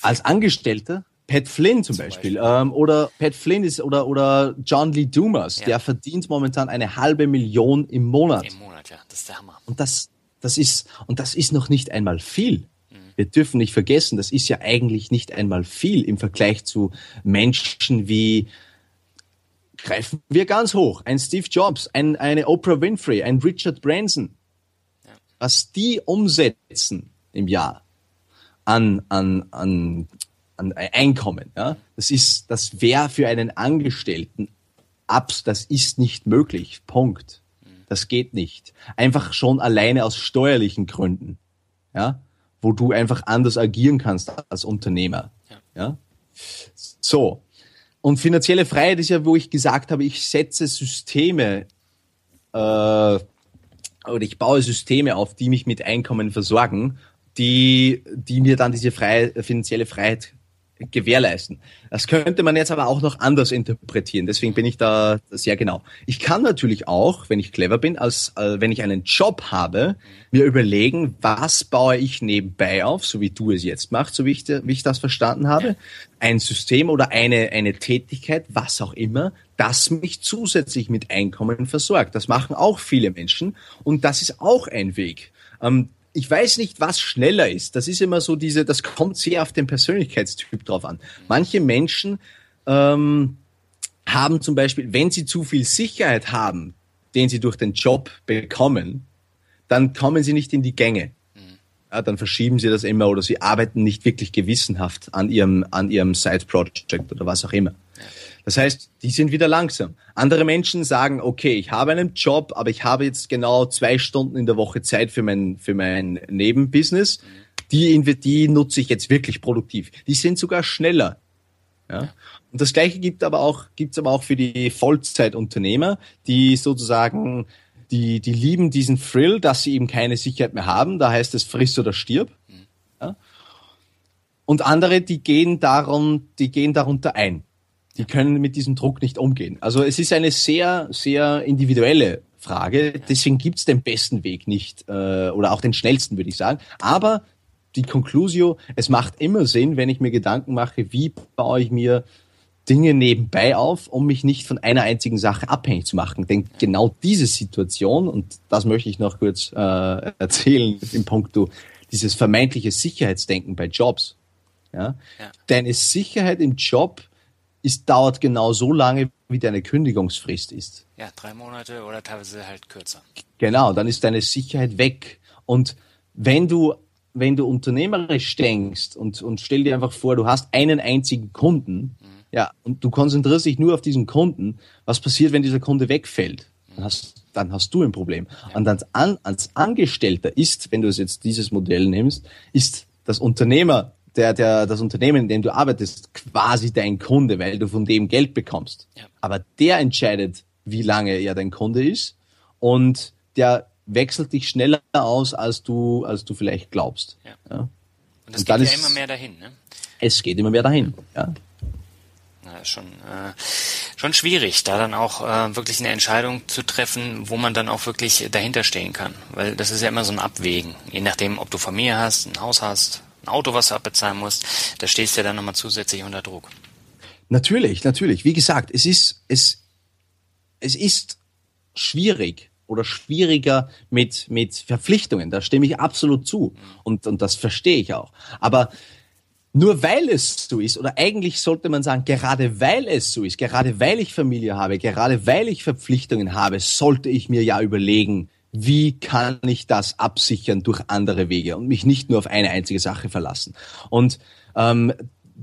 Als Angestellter Pat Flynn zum, zum Beispiel, Beispiel. Ähm, oder Pat Flynn ist oder oder John Lee Dumas, ja. der verdient momentan eine halbe Million im Monat. Im Monat, ja, das ist der Hammer. Und das das ist und das ist noch nicht einmal viel. Mhm. Wir dürfen nicht vergessen, das ist ja eigentlich nicht einmal viel im Vergleich zu Menschen wie greifen wir ganz hoch, ein Steve Jobs, ein, eine Oprah Winfrey, ein Richard Branson. Ja. Was die umsetzen im Jahr an, an, an an Einkommen. Ja? Das ist, das wäre für einen Angestellten abs, das ist nicht möglich. Punkt. Das geht nicht. Einfach schon alleine aus steuerlichen Gründen. Ja? Wo du einfach anders agieren kannst als Unternehmer. Ja. ja? So. Und finanzielle Freiheit ist ja, wo ich gesagt habe, ich setze Systeme äh, oder ich baue Systeme auf, die mich mit Einkommen versorgen, die, die mir dann diese freie, finanzielle Freiheit gewährleisten. Das könnte man jetzt aber auch noch anders interpretieren. Deswegen bin ich da sehr genau. Ich kann natürlich auch, wenn ich clever bin, als äh, wenn ich einen Job habe, mir überlegen, was baue ich nebenbei auf, so wie du es jetzt machst, so wie ich, wie ich das verstanden habe. Ein System oder eine, eine Tätigkeit, was auch immer, das mich zusätzlich mit Einkommen versorgt. Das machen auch viele Menschen und das ist auch ein Weg. Ähm, ich weiß nicht, was schneller ist. Das ist immer so diese, das kommt sehr auf den Persönlichkeitstyp drauf an. Manche Menschen ähm, haben zum Beispiel, wenn sie zu viel Sicherheit haben, den sie durch den Job bekommen, dann kommen sie nicht in die Gänge. Ja, dann verschieben sie das immer oder sie arbeiten nicht wirklich gewissenhaft an ihrem, an ihrem Side-Project oder was auch immer. Das heißt, die sind wieder langsam. Andere Menschen sagen, okay, ich habe einen Job, aber ich habe jetzt genau zwei Stunden in der Woche Zeit für mein, für mein Nebenbusiness. Die, die nutze ich jetzt wirklich produktiv. Die sind sogar schneller. Ja. Und das Gleiche gibt aber auch, gibt's aber auch für die Vollzeitunternehmer, die sozusagen, die, die lieben diesen Thrill, dass sie eben keine Sicherheit mehr haben. Da heißt es friss oder stirb. Ja. Und andere, die gehen darum, die gehen darunter ein. Die können mit diesem Druck nicht umgehen. Also es ist eine sehr, sehr individuelle Frage. Deswegen gibt's den besten Weg nicht äh, oder auch den schnellsten, würde ich sagen. Aber die Conclusio, es macht immer Sinn, wenn ich mir Gedanken mache, wie baue ich mir Dinge nebenbei auf, um mich nicht von einer einzigen Sache abhängig zu machen. Denn genau diese Situation, und das möchte ich noch kurz äh, erzählen im Punkto dieses vermeintliche Sicherheitsdenken bei Jobs. Ja? ja. Deine Sicherheit im Job ist, dauert genau so lange, wie deine Kündigungsfrist ist. Ja, drei Monate oder teilweise halt kürzer. Genau, dann ist deine Sicherheit weg. Und wenn du wenn du unternehmerisch denkst und, und stell dir einfach vor, du hast einen einzigen Kunden, mhm. ja, und du konzentrierst dich nur auf diesen Kunden, was passiert, wenn dieser Kunde wegfällt? Dann hast, dann hast du ein Problem. Ja. Und als, An, als Angestellter ist, wenn du jetzt dieses Modell nimmst, ist das Unternehmer, der, der, das Unternehmen, in dem du arbeitest, quasi dein Kunde, weil du von dem Geld bekommst. Ja. Aber der entscheidet, wie lange er dein Kunde ist und der wechselt dich schneller aus, als du, als du vielleicht glaubst. Ja. ja. Und das Und geht ja ist, immer mehr dahin, ne? Es geht immer mehr dahin, ja. Na, schon, äh, schon schwierig, da dann auch äh, wirklich eine Entscheidung zu treffen, wo man dann auch wirklich dahinter stehen kann. Weil das ist ja immer so ein Abwägen. Je nachdem, ob du Familie hast, ein Haus hast, ein Auto, was du abbezahlen musst, da stehst du ja dann nochmal zusätzlich unter Druck. Natürlich, natürlich. Wie gesagt, es ist, es, es ist schwierig, oder schwieriger mit, mit Verpflichtungen. Da stimme ich absolut zu. Und, und das verstehe ich auch. Aber nur weil es so ist, oder eigentlich sollte man sagen, gerade weil es so ist, gerade weil ich Familie habe, gerade weil ich Verpflichtungen habe, sollte ich mir ja überlegen, wie kann ich das absichern durch andere Wege und mich nicht nur auf eine einzige Sache verlassen. Und ähm,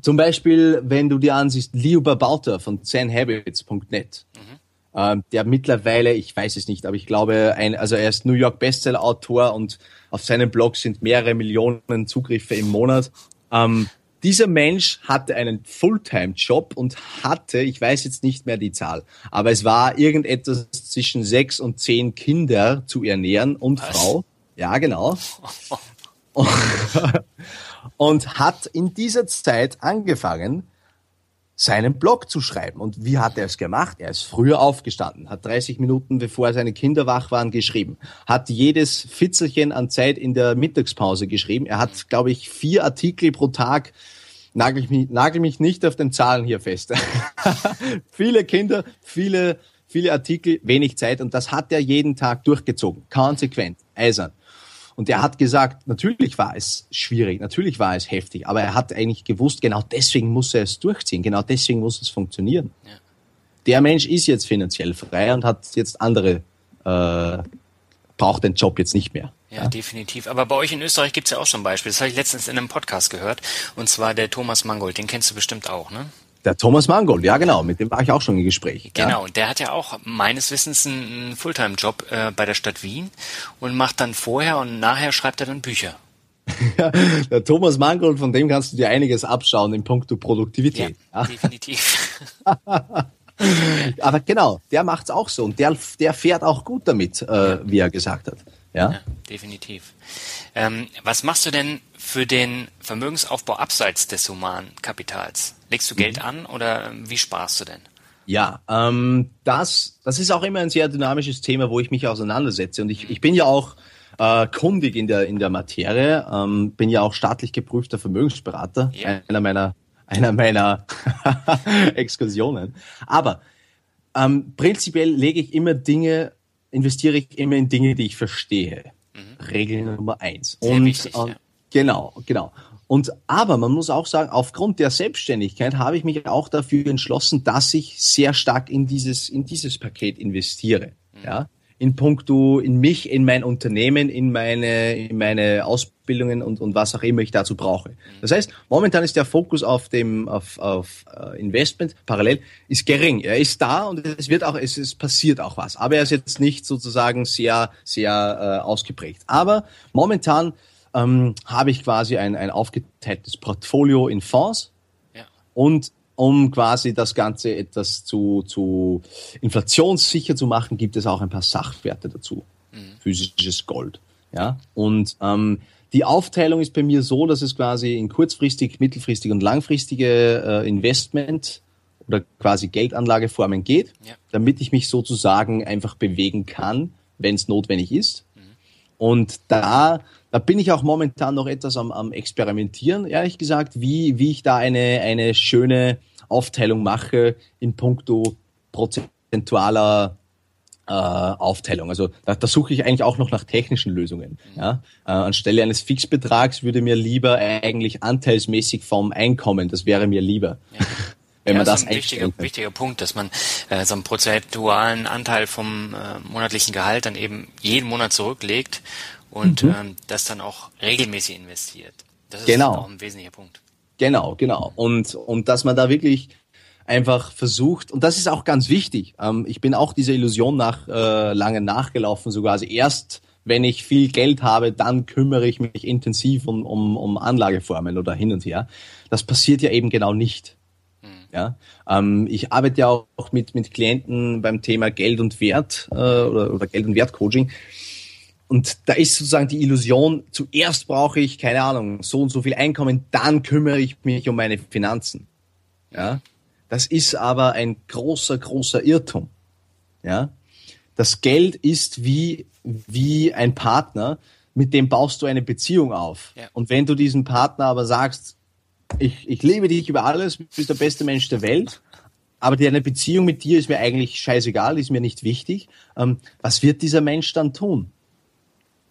zum Beispiel, wenn du dir ansiehst, Leo Babauta von zenhabits.net, mhm ähm, der mittlerweile, ich weiß es nicht, aber ich glaube, ein, also er ist New York Bestseller-Autor und auf seinem Blog sind mehrere Millionen Zugriffe im Monat. Ähm, dieser Mensch hatte einen Fulltime-Job und hatte, ich weiß jetzt nicht mehr die Zahl, aber es war irgendetwas zwischen sechs und zehn Kinder zu ernähren und Was? Frau. Ja, genau. und hat in dieser Zeit angefangen, seinen Blog zu schreiben. Und wie hat er es gemacht? Er ist früher aufgestanden, hat 30 Minuten bevor seine Kinder wach waren geschrieben, hat jedes Fitzelchen an Zeit in der Mittagspause geschrieben. Er hat, glaube ich, vier Artikel pro Tag. Nagel mich, nagel mich nicht auf den Zahlen hier fest. viele Kinder, viele, viele Artikel, wenig Zeit und das hat er jeden Tag durchgezogen. Konsequent, eisern. Und er hat gesagt, natürlich war es schwierig, natürlich war es heftig, aber er hat eigentlich gewusst, genau deswegen muss er es durchziehen, genau deswegen muss es funktionieren. Ja. Der Mensch ist jetzt finanziell frei und hat jetzt andere, äh, braucht den Job jetzt nicht mehr. Ja, definitiv. Aber bei euch in Österreich gibt's ja auch schon Beispiele. Das habe ich letztens in einem Podcast gehört. Und zwar der Thomas Mangold, den kennst du bestimmt auch, ne? Der Thomas Mangold, ja genau, mit dem war ich auch schon im Gespräch. Genau, ja. der hat ja auch meines Wissens einen Fulltime-Job äh, bei der Stadt Wien und macht dann vorher und nachher schreibt er dann Bücher. Ja, der Thomas Mangold, von dem kannst du dir einiges abschauen in puncto Produktivität. Ja, ja. definitiv. Aber genau, der macht's auch so und der, der fährt auch gut damit, äh, wie er gesagt hat. Ja, ja definitiv. Ähm, was machst du denn für den Vermögensaufbau abseits des Humankapitals? Legst du Geld mhm. an oder ähm, wie sparst du denn? Ja, ähm, das, das ist auch immer ein sehr dynamisches Thema, wo ich mich auseinandersetze. Und ich, ich bin ja auch äh, kundig in der, in der Materie, ähm, bin ja auch staatlich geprüfter Vermögensberater, ja. einer meiner, einer meiner Exkursionen. Aber ähm, prinzipiell lege ich immer Dinge, investiere ich immer in Dinge, die ich verstehe. Mhm. Regel Nummer eins. Sehr und wichtig, äh, ja. genau, genau. Und aber man muss auch sagen, aufgrund der Selbstständigkeit habe ich mich auch dafür entschlossen, dass ich sehr stark in dieses in dieses Paket investiere. Mhm. Ja, in puncto in mich, in mein Unternehmen, in meine, in meine Ausbildungen und, und was auch immer ich dazu brauche. Das heißt, momentan ist der Fokus auf dem, auf, auf uh, Investment parallel ist gering. Er ist da und es wird auch, es, es passiert auch was. Aber er ist jetzt nicht sozusagen sehr, sehr uh, ausgeprägt. Aber momentan ähm, habe ich quasi ein, ein aufgeteiltes Portfolio in Fonds ja. und um quasi das Ganze etwas zu, zu inflationssicher zu machen, gibt es auch ein paar Sachwerte dazu. Mhm. Physisches Gold. Ja. Und ähm, die Aufteilung ist bei mir so, dass es quasi in kurzfristig, mittelfristig und langfristige äh, Investment oder quasi Geldanlageformen geht, ja. damit ich mich sozusagen einfach bewegen kann, wenn es notwendig ist. Mhm. Und da da bin ich auch momentan noch etwas am, am Experimentieren, ehrlich gesagt, wie, wie ich da eine, eine schöne Aufteilung mache in puncto prozentualer äh, Aufteilung. Also da, da suche ich eigentlich auch noch nach technischen Lösungen. Mhm. Ja? Äh, anstelle eines Fixbetrags würde mir lieber eigentlich anteilsmäßig vom Einkommen, das wäre mir lieber. Ja. Wenn ja, man das, das ist ein wichtiger, wichtiger Punkt, dass man äh, so einen prozentualen Anteil vom äh, monatlichen Gehalt dann eben jeden Monat zurücklegt und mhm. ähm, das dann auch regelmäßig investiert. Das ist genau. auch ein wesentlicher Punkt. Genau, genau. Und, und dass man da wirklich einfach versucht, und das ist auch ganz wichtig, ähm, ich bin auch dieser Illusion nach äh, lange nachgelaufen sogar. Also erst wenn ich viel Geld habe, dann kümmere ich mich intensiv um, um, um Anlageformen oder hin und her. Das passiert ja eben genau nicht. Mhm. Ja, ähm, ich arbeite ja auch mit, mit Klienten beim Thema Geld und Wert äh, oder, oder Geld und Wert Coaching. Und da ist sozusagen die Illusion, zuerst brauche ich, keine Ahnung, so und so viel Einkommen, dann kümmere ich mich um meine Finanzen. Ja. Das ist aber ein großer, großer Irrtum. Ja. Das Geld ist wie, wie ein Partner, mit dem baust du eine Beziehung auf. Ja. Und wenn du diesem Partner aber sagst, ich, ich liebe dich über alles, du bist der beste Mensch der Welt, aber deine Beziehung mit dir ist mir eigentlich scheißegal, ist mir nicht wichtig, ähm, was wird dieser Mensch dann tun?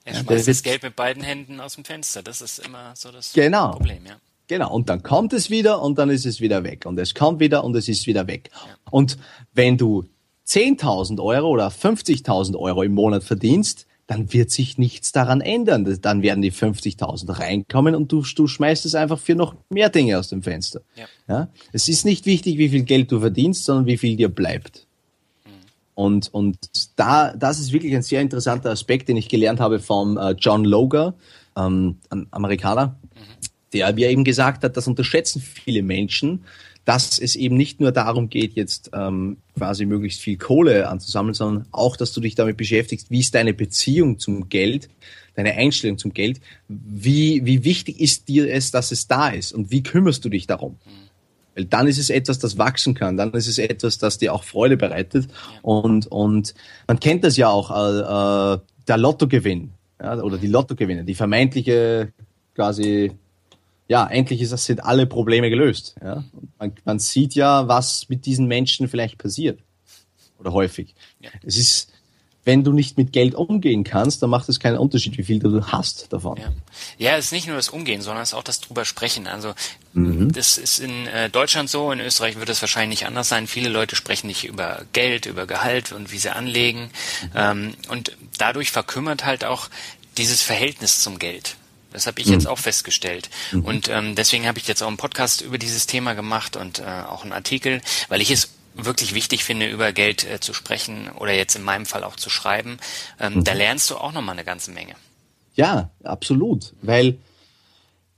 Er schmeißt das Geld mit beiden Händen aus dem Fenster. Das ist immer so das genau. Problem, ja. Genau, und dann kommt es wieder und dann ist es wieder weg. Und es kommt wieder und es ist wieder weg. Ja. Und wenn du 10.000 Euro oder 50.000 Euro im Monat verdienst, dann wird sich nichts daran ändern. Dann werden die 50.000 reinkommen und du, du schmeißt es einfach für noch mehr Dinge aus dem Fenster. Ja. ja. Es ist nicht wichtig, wie viel Geld du verdienst, sondern wie viel dir bleibt. Und, und da, das ist wirklich ein sehr interessanter Aspekt, den ich gelernt habe vom äh, John Loger, ähm, Amerikaner, der mir eben gesagt hat, das unterschätzen viele Menschen, dass es eben nicht nur darum geht, jetzt ähm, quasi möglichst viel Kohle anzusammeln, sondern auch, dass du dich damit beschäftigst, wie ist deine Beziehung zum Geld, deine Einstellung zum Geld, wie, wie wichtig ist dir es, dass es da ist und wie kümmerst du dich darum? Mhm. Weil dann ist es etwas, das wachsen kann, dann ist es etwas, das dir auch Freude bereitet. Und, und man kennt das ja auch, äh, äh der Lottogewinn ja, oder die Lottogewinne, die vermeintliche quasi, ja, endlich ist das, sind alle Probleme gelöst. Ja? Man, man sieht ja, was mit diesen Menschen vielleicht passiert. Oder häufig. Ja. Es ist, wenn du nicht mit Geld umgehen kannst, dann macht es keinen Unterschied, wie viel du hast davon. Ja, ja es ist nicht nur das Umgehen, sondern es ist auch das drüber sprechen. Also mhm. das ist in äh, Deutschland so, in Österreich wird es wahrscheinlich nicht anders sein. Viele Leute sprechen nicht über Geld, über Gehalt und wie sie anlegen. Mhm. Ähm, und dadurch verkümmert halt auch dieses Verhältnis zum Geld. Das habe ich mhm. jetzt auch festgestellt. Mhm. Und ähm, deswegen habe ich jetzt auch einen Podcast über dieses Thema gemacht und äh, auch einen Artikel, weil ich es wirklich wichtig finde, über Geld äh, zu sprechen oder jetzt in meinem Fall auch zu schreiben, ähm, mhm. da lernst du auch nochmal eine ganze Menge. Ja, absolut, weil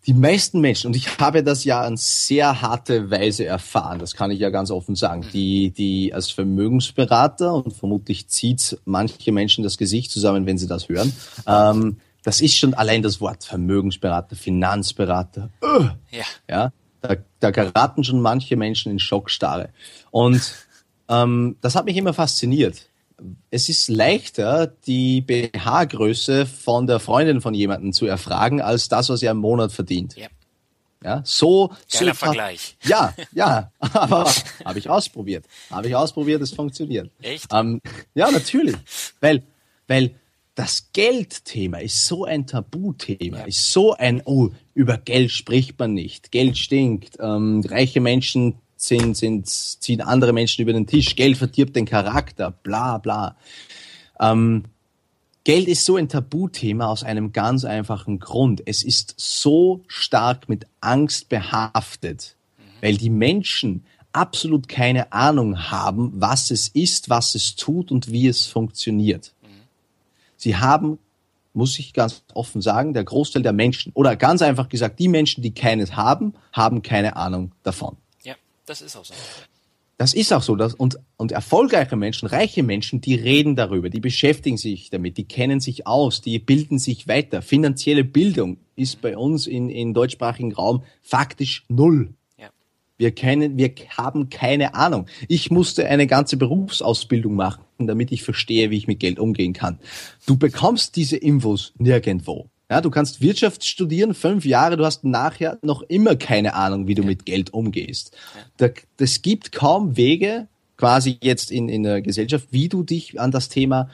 die meisten Menschen, und ich habe das ja an sehr harte Weise erfahren, das kann ich ja ganz offen sagen, mhm. die, die als Vermögensberater, und vermutlich zieht manche Menschen das Gesicht zusammen, wenn sie das hören, ähm, das ist schon allein das Wort Vermögensberater, Finanzberater. Uh, ja. ja da, geraten schon manche Menschen in Schockstarre. Und ähm, das hat mich immer fasziniert. Es ist leichter, die BH-Größe von der Freundin von jemandem zu erfragen, als das, was er im Monat verdient. Ja. Ja, so, Geiler so Vergleich. Ja, ja, aber habe ich ausprobiert. Habe ich ausprobiert, es funktioniert. Echt? Ähm, ja, natürlich. Weil, weil das Geldthema ist so ein Tabuthema, ja. ist so ein, oh, über Geld spricht man nicht, Geld stinkt, ähm, reiche Menschen sind, sind, ziehen andere Menschen über den Tisch, Geld verdirbt den Charakter, bla bla. Ähm, Geld ist so ein Tabuthema aus einem ganz einfachen Grund. Es ist so stark mit Angst behaftet, mhm. weil die Menschen absolut keine Ahnung haben, was es ist, was es tut und wie es funktioniert. Sie haben, muss ich ganz offen sagen, der Großteil der Menschen, oder ganz einfach gesagt, die Menschen, die keines haben, haben keine Ahnung davon. Ja, das ist auch so. Das ist auch so. Dass, und, und erfolgreiche Menschen, reiche Menschen, die reden darüber, die beschäftigen sich damit, die kennen sich aus, die bilden sich weiter. Finanzielle Bildung ist bei uns in, in deutschsprachigen Raum faktisch null. Wir kennen, wir haben keine Ahnung. Ich musste eine ganze Berufsausbildung machen, damit ich verstehe, wie ich mit Geld umgehen kann. Du bekommst diese Infos nirgendwo. Ja, du kannst Wirtschaft studieren, fünf Jahre, du hast nachher noch immer keine Ahnung, wie du mit Geld umgehst. Das gibt kaum Wege, quasi jetzt in, in der Gesellschaft, wie du dich an das Thema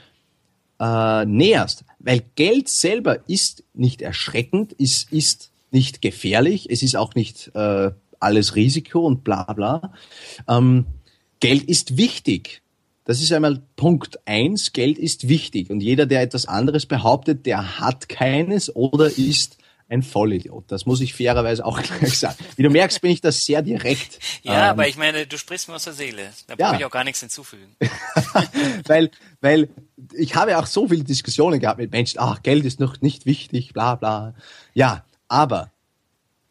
äh, näherst. Weil Geld selber ist nicht erschreckend, ist, ist nicht gefährlich, es ist auch nicht äh, alles Risiko und bla bla. Ähm, Geld ist wichtig. Das ist einmal Punkt eins. Geld ist wichtig. Und jeder, der etwas anderes behauptet, der hat keines oder ist ein Vollidiot. Das muss ich fairerweise auch gleich sagen. Wie du merkst, bin ich da sehr direkt. Ja, ähm, aber ich meine, du sprichst mir aus der Seele. Da brauche ja. ich auch gar nichts hinzufügen. weil, weil ich habe auch so viele Diskussionen gehabt mit Menschen, ach, Geld ist noch nicht wichtig, bla bla. Ja, aber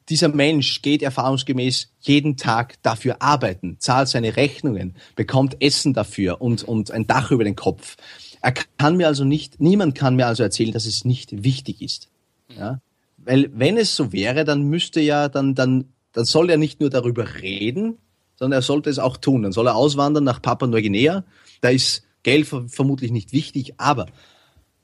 dieser Mensch geht erfahrungsgemäß jeden Tag dafür arbeiten, zahlt seine Rechnungen, bekommt Essen dafür und, und ein Dach über den Kopf. Er kann mir also nicht, niemand kann mir also erzählen, dass es nicht wichtig ist. Ja? Weil wenn es so wäre, dann müsste ja, dann, dann, dann soll er nicht nur darüber reden, sondern er sollte es auch tun. Dann soll er auswandern nach Papua-Neuguinea. Da ist Geld vermutlich nicht wichtig, aber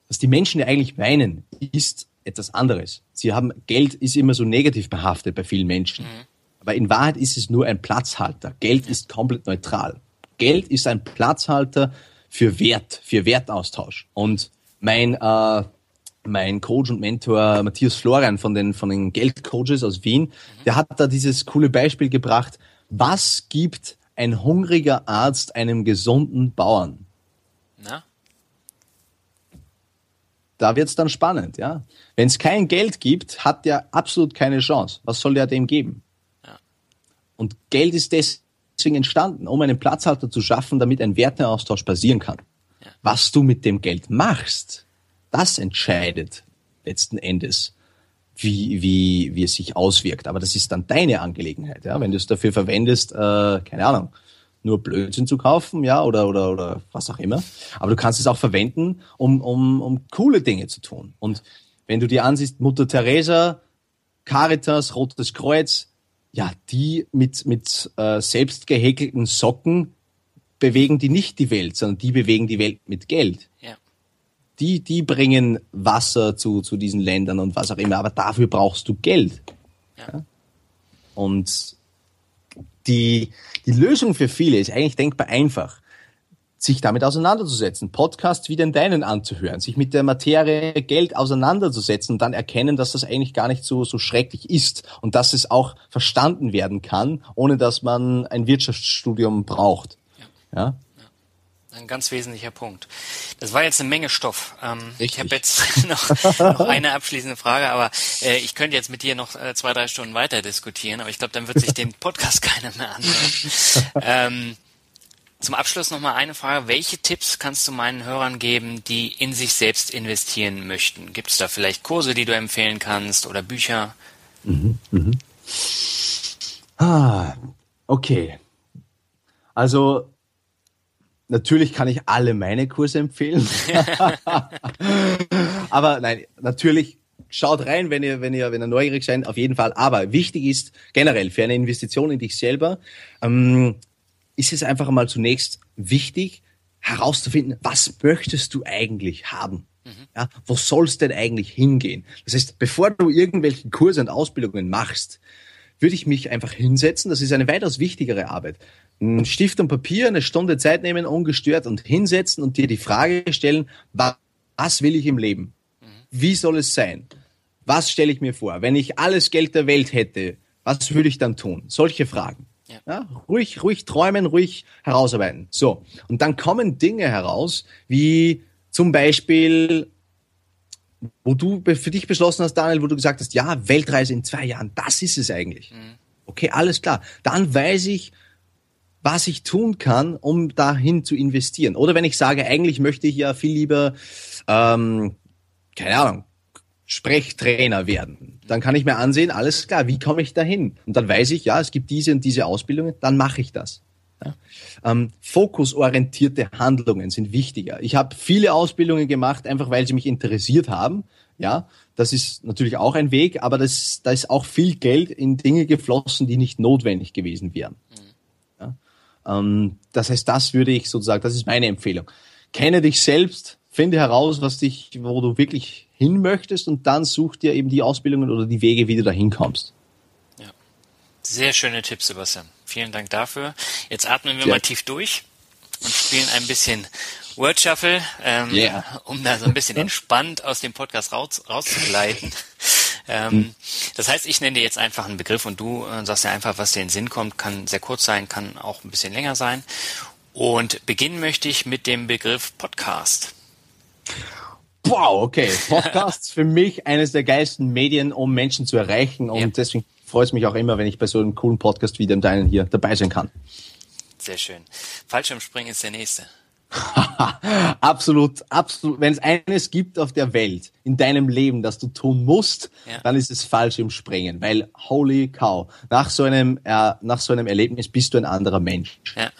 was die Menschen ja eigentlich meinen, ist etwas anderes. Sie haben, Geld ist immer so negativ behaftet bei vielen Menschen. Mhm. Aber in Wahrheit ist es nur ein Platzhalter. Geld ist komplett neutral. Geld ist ein Platzhalter für Wert, für Wertaustausch. Und mein, äh, mein Coach und Mentor Matthias Florian von den, von den Geldcoaches aus Wien, mhm. der hat da dieses coole Beispiel gebracht. Was gibt ein hungriger Arzt einem gesunden Bauern? Na? Da wird's dann spannend, ja. Wenn es kein Geld gibt, hat der absolut keine Chance. Was soll der dem geben? Ja. Und Geld ist deswegen entstanden, um einen Platzhalter zu schaffen, damit ein Werteaustausch passieren kann. Ja. Was du mit dem Geld machst, das entscheidet letzten Endes, wie, wie, wie es sich auswirkt. Aber das ist dann deine Angelegenheit, ja. Wenn du es dafür verwendest, äh, keine Ahnung, nur Blödsinn zu kaufen, ja, oder, oder, oder was auch immer. Aber du kannst es auch verwenden, um, um, um coole Dinge zu tun. Und wenn du dir ansiehst, Mutter Teresa, Caritas, Rotes Kreuz, ja, die mit, mit äh, selbst gehäkelten Socken bewegen die nicht die Welt, sondern die bewegen die Welt mit Geld. Ja. Die, die bringen Wasser zu, zu diesen Ländern und was auch immer, aber dafür brauchst du Geld. Ja. ja? Und die, die Lösung für viele ist eigentlich denkbar einfach sich damit auseinanderzusetzen, Podcasts wie den deinen anzuhören, sich mit der Materie Geld auseinanderzusetzen und dann erkennen, dass das eigentlich gar nicht so, so schrecklich ist und dass es auch verstanden werden kann, ohne dass man ein Wirtschaftsstudium braucht. Ja. Ein ganz wesentlicher Punkt. Das war jetzt eine Menge Stoff. Ähm, ich habe jetzt noch, noch, eine abschließende Frage, aber äh, ich könnte jetzt mit dir noch äh, zwei, drei Stunden weiter diskutieren, aber ich glaube, dann wird sich den Podcast keiner mehr anhören. Ähm, zum Abschluss noch mal eine Frage. Welche Tipps kannst du meinen Hörern geben, die in sich selbst investieren möchten? Gibt es da vielleicht Kurse, die du empfehlen kannst oder Bücher? Mhm, mhm. Ah, okay. Also Natürlich kann ich alle meine Kurse empfehlen. Aber nein, natürlich schaut rein, wenn ihr, wenn ihr, wenn ihr neugierig seid, auf jeden Fall. Aber wichtig ist generell für eine Investition in dich selber, ähm, ist es einfach mal zunächst wichtig, herauszufinden, was möchtest du eigentlich haben? Mhm. Ja, wo soll es denn eigentlich hingehen? Das heißt, bevor du irgendwelche Kurse und Ausbildungen machst, würde ich mich einfach hinsetzen. Das ist eine weitaus wichtigere Arbeit. Ein Stift und Papier, eine Stunde Zeit nehmen, ungestört und hinsetzen und dir die Frage stellen, was will ich im Leben? Wie soll es sein? Was stelle ich mir vor? Wenn ich alles Geld der Welt hätte, was würde ich dann tun? Solche Fragen. Ja. ja. ruhig, ruhig träumen, ruhig herausarbeiten. So. Und dann kommen Dinge heraus, wie Zum Beispiel, wo du für dich beschlossen hast, Daniel, wo du gesagt hast, ja, Weltreise in zwei Jahren, das ist es eigentlich. Mhm. Okay, alles klar. Dann weiß ich, was ich tun kann, um dahin zu investieren. Oder wenn ich sage, eigentlich möchte ich ja viel lieber, ähm, keine Ahnung, Sprechtrainer werden. Dann kann ich mir ansehen, alles klar, wie komme ich dahin? Und dann weiß ich, ja, es gibt diese und diese Ausbildungen, dann mache ich das. Ähm, fokusorientierte Handlungen sind wichtiger. Ich habe viele Ausbildungen gemacht, einfach weil sie mich interessiert haben. Ja, das ist natürlich auch ein Weg, aber das, da ist auch viel Geld in Dinge geflossen, die nicht notwendig gewesen wären. Mhm. Ja. Ähm, das heißt, das würde ich sozusagen, das ist meine Empfehlung. Kenne dich selbst, finde heraus, was dich, wo du wirklich hin möchtest und dann such dir eben die Ausbildungen oder die Wege, wie du da hinkommst. Ja. Sehr schöne Tipps, Sebastian. Vielen Dank dafür. Jetzt atmen wir ja. mal tief durch und spielen ein bisschen Word Shuffle, ähm, yeah. um da so ein bisschen entspannt aus dem Podcast raus, rauszugleiten. Ähm, hm. Das heißt, ich nenne dir jetzt einfach einen Begriff und du äh, sagst ja einfach, was dir in den Sinn kommt. Kann sehr kurz sein, kann auch ein bisschen länger sein. Und beginnen möchte ich mit dem Begriff Podcast. Wow, okay. Podcasts für mich eines der geilsten Medien, um Menschen zu erreichen. Und ja. deswegen freut es mich auch immer, wenn ich bei so einem coolen Podcast wie dem deinen hier dabei sein kann. Sehr schön. Fallschirmspringen ist der nächste. absolut, absolut. Wenn es eines gibt auf der Welt, in deinem Leben, das du tun musst, ja. dann ist es Fallschirmspringen. Weil, holy cow, nach so einem, äh, nach so einem Erlebnis bist du ein anderer Mensch. Ja.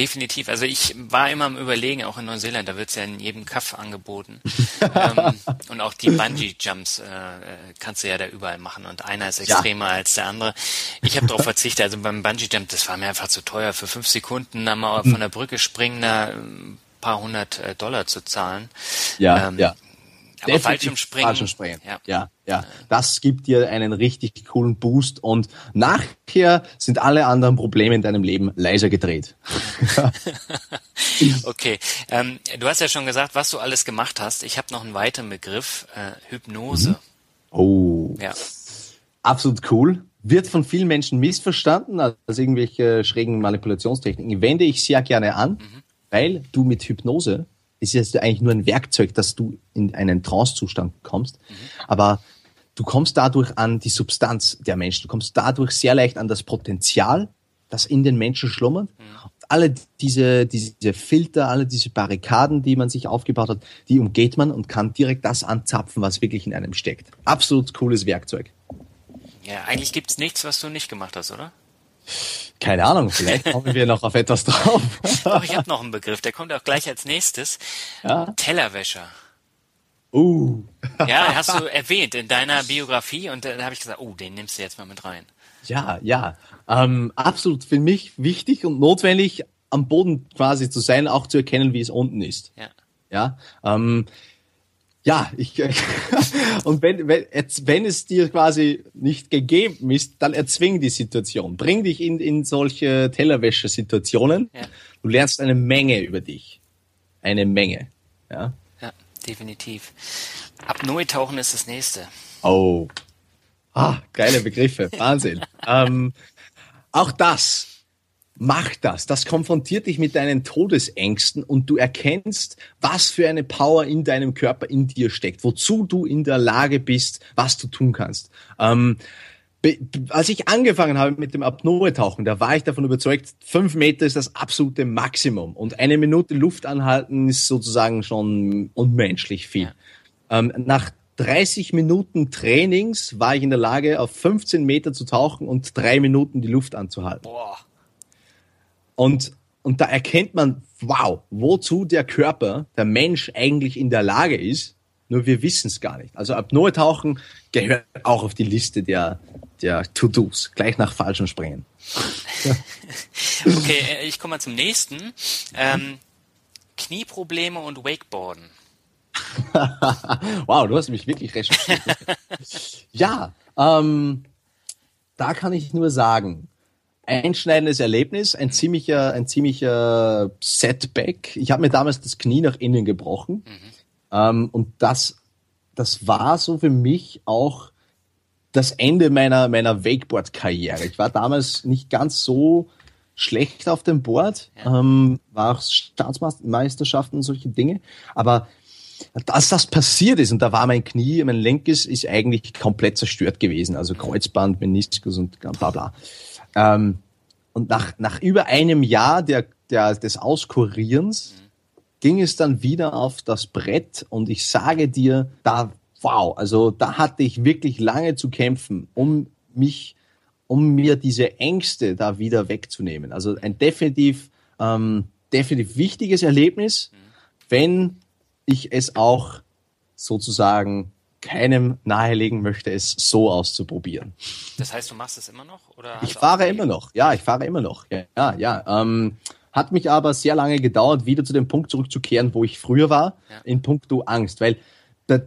Definitiv. Also ich war immer am Überlegen, auch in Neuseeland, da wird's ja in jedem Kaff angeboten. ähm, und auch die Bungee-Jumps äh, kannst du ja da überall machen. Und einer ist extremer ja. als der andere. Ich habe darauf verzichtet. Also beim Bungee-Jump, das war mir einfach zu teuer. Für fünf Sekunden dann mal von der Brücke springen, da ein paar hundert äh, Dollar zu zahlen. Ja, ähm, ja. Aber Fallschirmspringen. Fallschirmspringen. Ja. ja, ja. Das gibt dir einen richtig coolen Boost und nachher sind alle anderen Probleme in deinem Leben leiser gedreht. okay. Ähm, du hast ja schon gesagt, was du alles gemacht hast. Ich habe noch einen weiteren Begriff, äh, Hypnose. Mhm. Oh. Ja. Absolut cool. Wird von vielen Menschen missverstanden als irgendwelche schrägen Manipulationstechniken. Wende ich sehr gerne an, mhm. weil du mit Hypnose ist es eigentlich nur ein Werkzeug, dass du in einen Trance-Zustand kommst. Mhm. Aber du kommst dadurch an die Substanz der Menschen. Du kommst dadurch sehr leicht an das Potenzial, das in den Menschen schlummert. Mhm. Alle diese, diese Filter, alle diese Barrikaden, die man sich aufgebaut hat, die umgeht man und kann direkt das anzapfen, was wirklich in einem steckt. Absolut cooles Werkzeug. Ja, eigentlich gibt's nichts, was du nicht gemacht hast, oder? Keine Ahnung, vielleicht kommen wir noch auf etwas drauf. Doch, ich habe noch einen Begriff, der kommt auch gleich als nächstes. Ja? Tellerwäscher. Uh. ja, hast du erwähnt in deiner Biografie und da habe ich gesagt, oh, den nimmst du jetzt mal mit rein. Ja, ja. Ähm, absolut für mich wichtig und notwendig, am Boden quasi zu sein, auch zu erkennen, wie es unten ist. Ja. Ja. Ähm, ja, ich, und wenn, wenn, wenn es dir quasi nicht gegeben ist, dann erzwing die Situation. Bring dich in, in solche Tellerwäsche-Situationen. Ja. Du lernst eine Menge über dich. Eine Menge. Ja, ja definitiv. Apnoe-Tauchen ist das nächste. Oh. Ah, geile Begriffe. Wahnsinn. ähm, auch das Mach das. Das konfrontiert dich mit deinen Todesängsten und du erkennst, was für eine Power in deinem Körper in dir steckt, wozu du in der Lage bist, was du tun kannst. Ähm, als ich angefangen habe mit dem Apnoe-Tauchen, da war ich davon überzeugt, fünf Meter ist das absolute Maximum und eine Minute Luft anhalten ist sozusagen schon unmenschlich viel. Ja. Ähm, nach 30 Minuten Trainings war ich in der Lage, auf 15 Meter zu tauchen und drei Minuten die Luft anzuhalten. Boah. Und, und da erkennt man, wow, wozu der Körper, der Mensch eigentlich in der Lage ist, nur wir wissen es gar nicht. Also Apnoe-Tauchen gehört auch auf die Liste der, der To-Dos, gleich nach falschem Springen. okay, äh, ich komme mal zum nächsten. Ähm, Knieprobleme und Wakeboarden. wow, du hast mich wirklich recherchiert. ja, ähm, da kann ich nur sagen, einschneidendes Erlebnis, ein ziemlicher, ein ziemlicher Setback. Ich habe mir damals das Knie nach innen gebrochen. Mhm. Ähm, und das, das war so für mich auch das Ende meiner, meiner Wakeboard-Karriere. Ich war damals nicht ganz so schlecht auf dem Board, ja. ähm, war auch Staatsmeisterschaften und solche Dinge. Aber dass das passiert ist und da war mein Knie, mein Lenkes ist eigentlich komplett zerstört gewesen, also Kreuzband, Meniskus und bla bla. Ähm, und nach, nach über einem Jahr der, der, des Auskurierens ging es dann wieder auf das Brett und ich sage dir, da, wow, also da hatte ich wirklich lange zu kämpfen, um mich, um mir diese Ängste da wieder wegzunehmen. Also ein definitiv, ähm, definitiv wichtiges Erlebnis, wenn ich es auch sozusagen keinem nahelegen möchte, es so auszuprobieren. Das heißt, du machst es immer noch? Oder ich fahre immer noch, ja, ich fahre immer noch. Ja, ja. ja. Ähm, hat mich aber sehr lange gedauert, wieder zu dem Punkt zurückzukehren, wo ich früher war, ja. in puncto Angst. Weil da,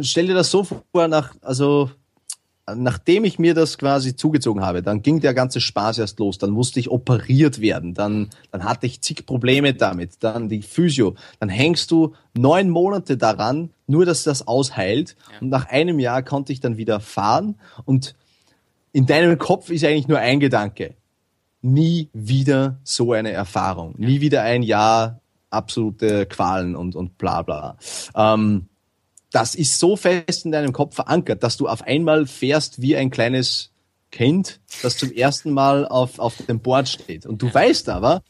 stell dir das so vor, nach, also nachdem ich mir das quasi zugezogen habe, dann ging der ganze Spaß erst los. Dann musste ich operiert werden. Dann, dann hatte ich zig Probleme damit. Dann die Physio. Dann hängst du neun Monate daran, nur dass das ausheilt. Ja. Und nach einem Jahr konnte ich dann wieder fahren. Und in deinem Kopf ist eigentlich nur ein Gedanke. Nie wieder so eine Erfahrung. Ja. Nie wieder ein Jahr absolute Qualen und, und bla bla. Ähm, das ist so fest in deinem Kopf verankert, dass du auf einmal fährst wie ein kleines Kind, das zum ersten Mal auf, auf dem Board steht. Und du weißt aber,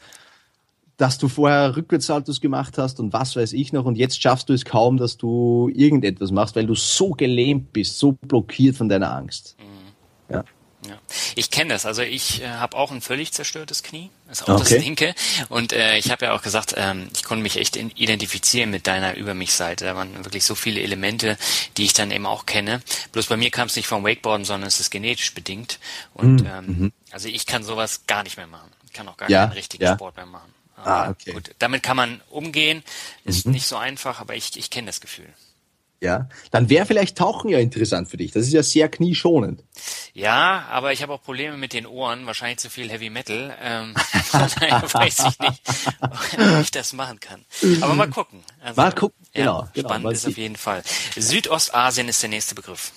dass du vorher Rückwärtssaltos gemacht hast und was weiß ich noch und jetzt schaffst du es kaum, dass du irgendetwas machst, weil du so gelähmt bist, so blockiert von deiner Angst. Mhm. Ja. Ja. Ich kenne das. Also ich äh, habe auch ein völlig zerstörtes Knie, ist auch okay. das linke. Und äh, ich habe ja auch gesagt, ähm, ich konnte mich echt identifizieren mit deiner Über mich-Seite. Da waren wirklich so viele Elemente, die ich dann eben auch kenne. Bloß bei mir kam es nicht vom Wakeboarden, sondern es ist genetisch bedingt. Und mhm. ähm, mhm. also ich kann sowas gar nicht mehr machen. Ich kann auch gar ja, keinen richtigen ja. Sport mehr machen. Aber ah, okay. Gut, damit kann man umgehen. Ist mhm. nicht so einfach, aber ich, ich kenne das Gefühl ja, dann wäre vielleicht Tauchen ja interessant für dich. Das ist ja sehr knieschonend. Ja, aber ich habe auch Probleme mit den Ohren, wahrscheinlich zu viel Heavy Metal. Ähm, von daher weiß ich nicht, ob ich das machen kann. Aber mal gucken. Also, mal gucken, genau. Ja, genau spannend ist auf jeden Fall. Südostasien ist der nächste Begriff.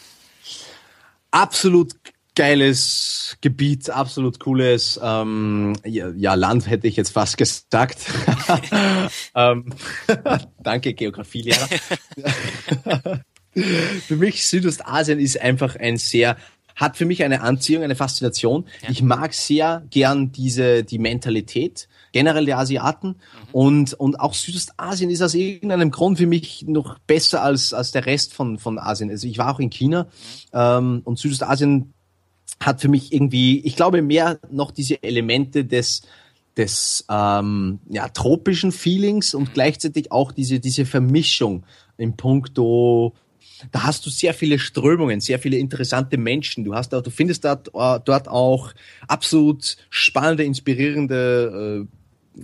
Absolut geiles Gebiet, absolut cooles ähm, ja, ja, Land hätte ich jetzt fast gesagt. ähm, danke, Geografielehrer. für mich Südostasien ist einfach ein sehr hat für mich eine Anziehung, eine Faszination. Ja. Ich mag sehr gern diese die Mentalität generell der Asiaten mhm. und und auch Südostasien ist aus irgendeinem Grund für mich noch besser als als der Rest von von Asien. Also ich war auch in China mhm. ähm, und Südostasien hat für mich irgendwie, ich glaube, mehr noch diese Elemente des des ähm, ja, tropischen Feelings und gleichzeitig auch diese diese Vermischung im Punkto da hast du sehr viele Strömungen, sehr viele interessante Menschen. Du hast da, du findest dort, äh, dort auch absolut spannende, inspirierende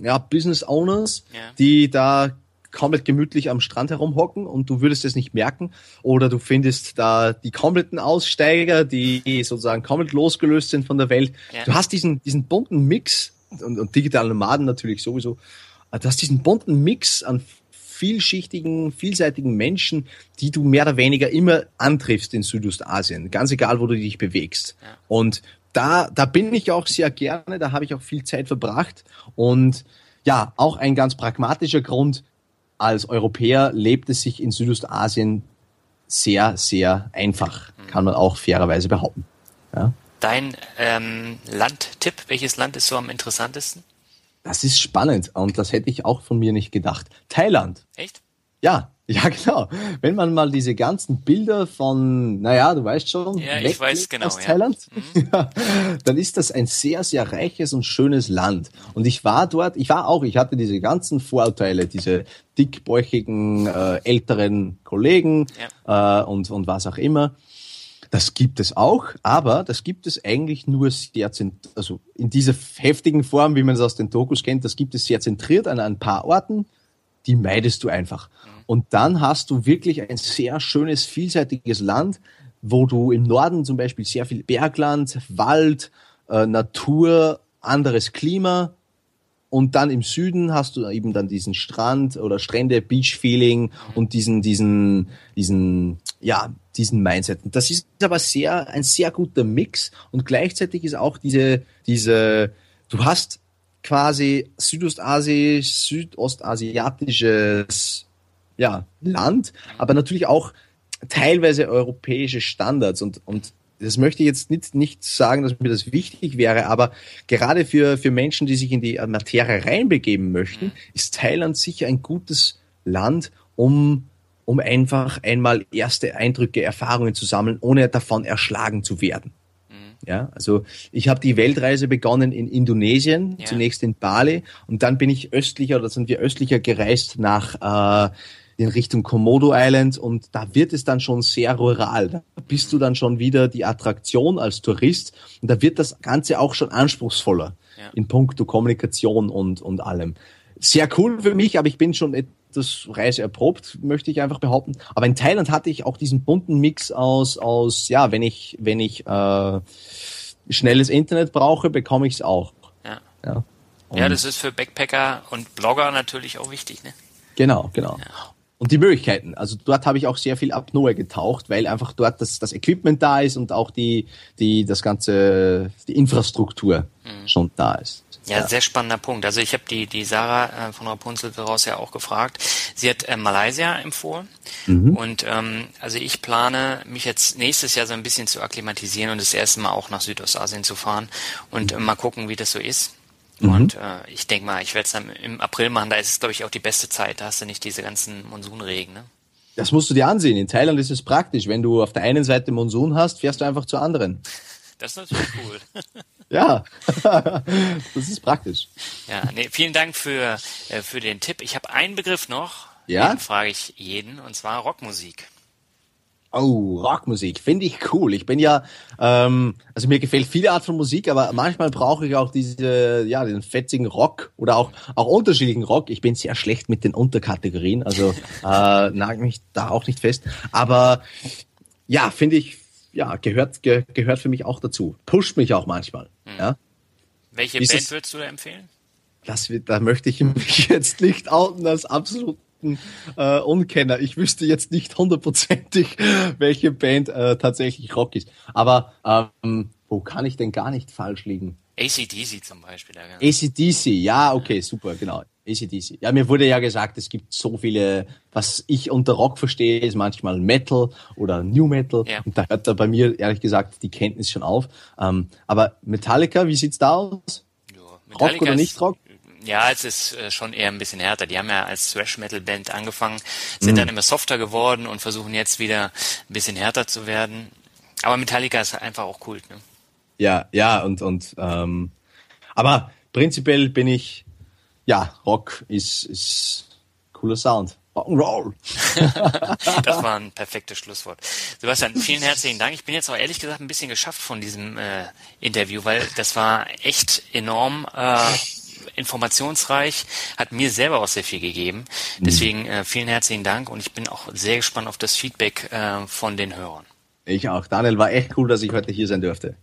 äh, ja, Business Owners, ja. die da komplett gemütlich am Strand herumhocken und du würdest es nicht merken. Oder du findest da die kompletten Aussteiger, die sozusagen komplett losgelöst sind von der Welt. Ja. Du hast diesen, diesen bunten Mix und, und digitale Nomaden natürlich sowieso. Du hast diesen bunten Mix an vielschichtigen, vielseitigen Menschen, die du mehr oder weniger immer antriffst in Südostasien, ganz egal, wo du dich bewegst. Ja. Und da, da bin ich auch sehr gerne, da habe ich auch viel Zeit verbracht und ja, auch ein ganz pragmatischer Grund, als Europäer lebt es sich in Südostasien sehr, sehr einfach, kann man auch fairerweise behaupten. Ja. Dein ähm, Landtipp, welches Land ist so am interessantesten? Das ist spannend und das hätte ich auch von mir nicht gedacht. Thailand. Echt? Ja, ja, genau. Wenn man mal diese ganzen Bilder von, naja, du weißt schon, ja, ich weiß genau, aus Thailand, mhm. ja, dann ist das ein sehr, sehr reiches und schönes Land. Und ich war dort, ich war auch, ich hatte diese ganzen Vorurteile, diese dickbäuchigen äh, älteren Kollegen ja. äh, und, und was auch immer. Das gibt es auch, aber das gibt es eigentlich nur sehr, also in dieser heftigen Form, wie man es aus den Dokus kennt, das gibt es sehr zentriert an ein paar Orten, die meidest du einfach. Mhm. Und dann hast du wirklich ein sehr schönes, vielseitiges Land, wo du im Norden zum Beispiel sehr viel Bergland, Wald, äh, Natur, anderes Klima und dann im Süden hast du eben dann diesen Strand oder Strände, Beach-Feeling und diesen, diesen, diesen, ja, diesen Mindset. Und das ist aber sehr, ein sehr guter Mix und gleichzeitig ist auch diese, diese, du hast quasi Südostasi, südostasiatisches ja, Land, aber natürlich auch teilweise europäische Standards und, und das möchte ich jetzt nicht, nicht sagen, dass mir das wichtig wäre, aber gerade für, für Menschen, die sich in die Materie reinbegeben möchten, ist Thailand sicher ein gutes Land, um, um einfach einmal erste Eindrücke, Erfahrungen zu sammeln, ohne davon erschlagen zu werden. Ja, also ich habe die Weltreise begonnen in Indonesien, ja. zunächst in Bali und dann bin ich östlicher oder sind wir östlicher gereist nach äh, in Richtung Komodo Island und da wird es dann schon sehr rural. Da bist du dann schon wieder die Attraktion als Tourist und da wird das Ganze auch schon anspruchsvoller ja. in puncto Kommunikation und, und allem. Sehr cool für mich, aber ich bin schon etwas reiseerprobt, möchte ich einfach behaupten. Aber in Thailand hatte ich auch diesen bunten Mix aus, aus ja, wenn ich, wenn ich äh, schnelles Internet brauche, bekomme ich es auch. Ja. Ja. ja, das ist für Backpacker und Blogger natürlich auch wichtig, ne? Genau, genau. Ja und die Möglichkeiten. Also dort habe ich auch sehr viel Apnoe getaucht, weil einfach dort das, das Equipment da ist und auch die, die, das ganze, die Infrastruktur mhm. schon da ist. Ja, ja, sehr spannender Punkt. Also ich habe die, die Sarah äh, von Rapunzel daraus ja auch gefragt. Sie hat äh, Malaysia empfohlen. Mhm. Und ähm, also ich plane, mich jetzt nächstes Jahr so ein bisschen zu akklimatisieren und das erste Mal auch nach Südostasien zu fahren und äh, mal gucken, wie das so ist. Mhm. Und äh, ich denke mal, ich werde es dann im April machen, da ist es, glaube ich, auch die beste Zeit. Da hast du nicht diese ganzen Monsunregen. Ne? Das musst du dir ansehen. In Thailand ist es praktisch. Wenn du auf der einen Seite Monsun hast, fährst du einfach zur anderen. Das ist natürlich cool. ja, das ist praktisch. Ja, nee, vielen Dank für, äh, für den Tipp. Ich habe einen Begriff noch, ja? den frage ich jeden, und zwar Rockmusik. Oh, Rockmusik, finde ich cool. Ich bin ja, ähm, also mir gefällt viele Art von Musik, aber manchmal brauche ich auch diese, ja, den fetzigen Rock oder auch auch unterschiedlichen Rock. Ich bin sehr schlecht mit den Unterkategorien, also äh, nagel mich da auch nicht fest. Aber ja, finde ich, ja, gehört ge gehört für mich auch dazu. Pusht mich auch manchmal. Hm. Ja. Welche Band es, würdest du da empfehlen? Das, da möchte ich mich jetzt nicht outen als absolut absoluten äh, Unkenner. Ich wüsste jetzt nicht hundertprozentig, welche Band äh, tatsächlich Rock ist. Aber ähm, wo kann ich denn gar nicht falsch liegen? ACDC zum Beispiel. Ja, genau. ACDC, ja, okay, super, genau. ACDC. Ja, mir wurde ja gesagt, es gibt so viele, was ich unter Rock verstehe, ist manchmal Metal oder New Metal. Ja. Und da hört da bei mir, ehrlich gesagt, die Kenntnis schon auf. Ähm, aber Metallica, wie sieht's da aus? Ja, Rock oder nicht Rock? Ja, es ist äh, schon eher ein bisschen härter. Die haben ja als Thrash-Metal-Band angefangen, sind mhm. dann immer softer geworden und versuchen jetzt wieder ein bisschen härter zu werden. Aber Metallica ist einfach auch cool. Ne? Ja, ja, und, und ähm, aber prinzipiell bin ich, ja, Rock ist, ist cooler Sound. Rock'n'Roll. das war ein perfektes Schlusswort. Sebastian, vielen herzlichen Dank. Ich bin jetzt auch ehrlich gesagt ein bisschen geschafft von diesem äh, Interview, weil das war echt enorm. Äh, informationsreich, hat mir selber auch sehr viel gegeben. Mhm. Deswegen äh, vielen herzlichen Dank und ich bin auch sehr gespannt auf das Feedback äh, von den Hörern. Ich auch. Daniel, war echt cool, dass ich heute hier sein dürfte.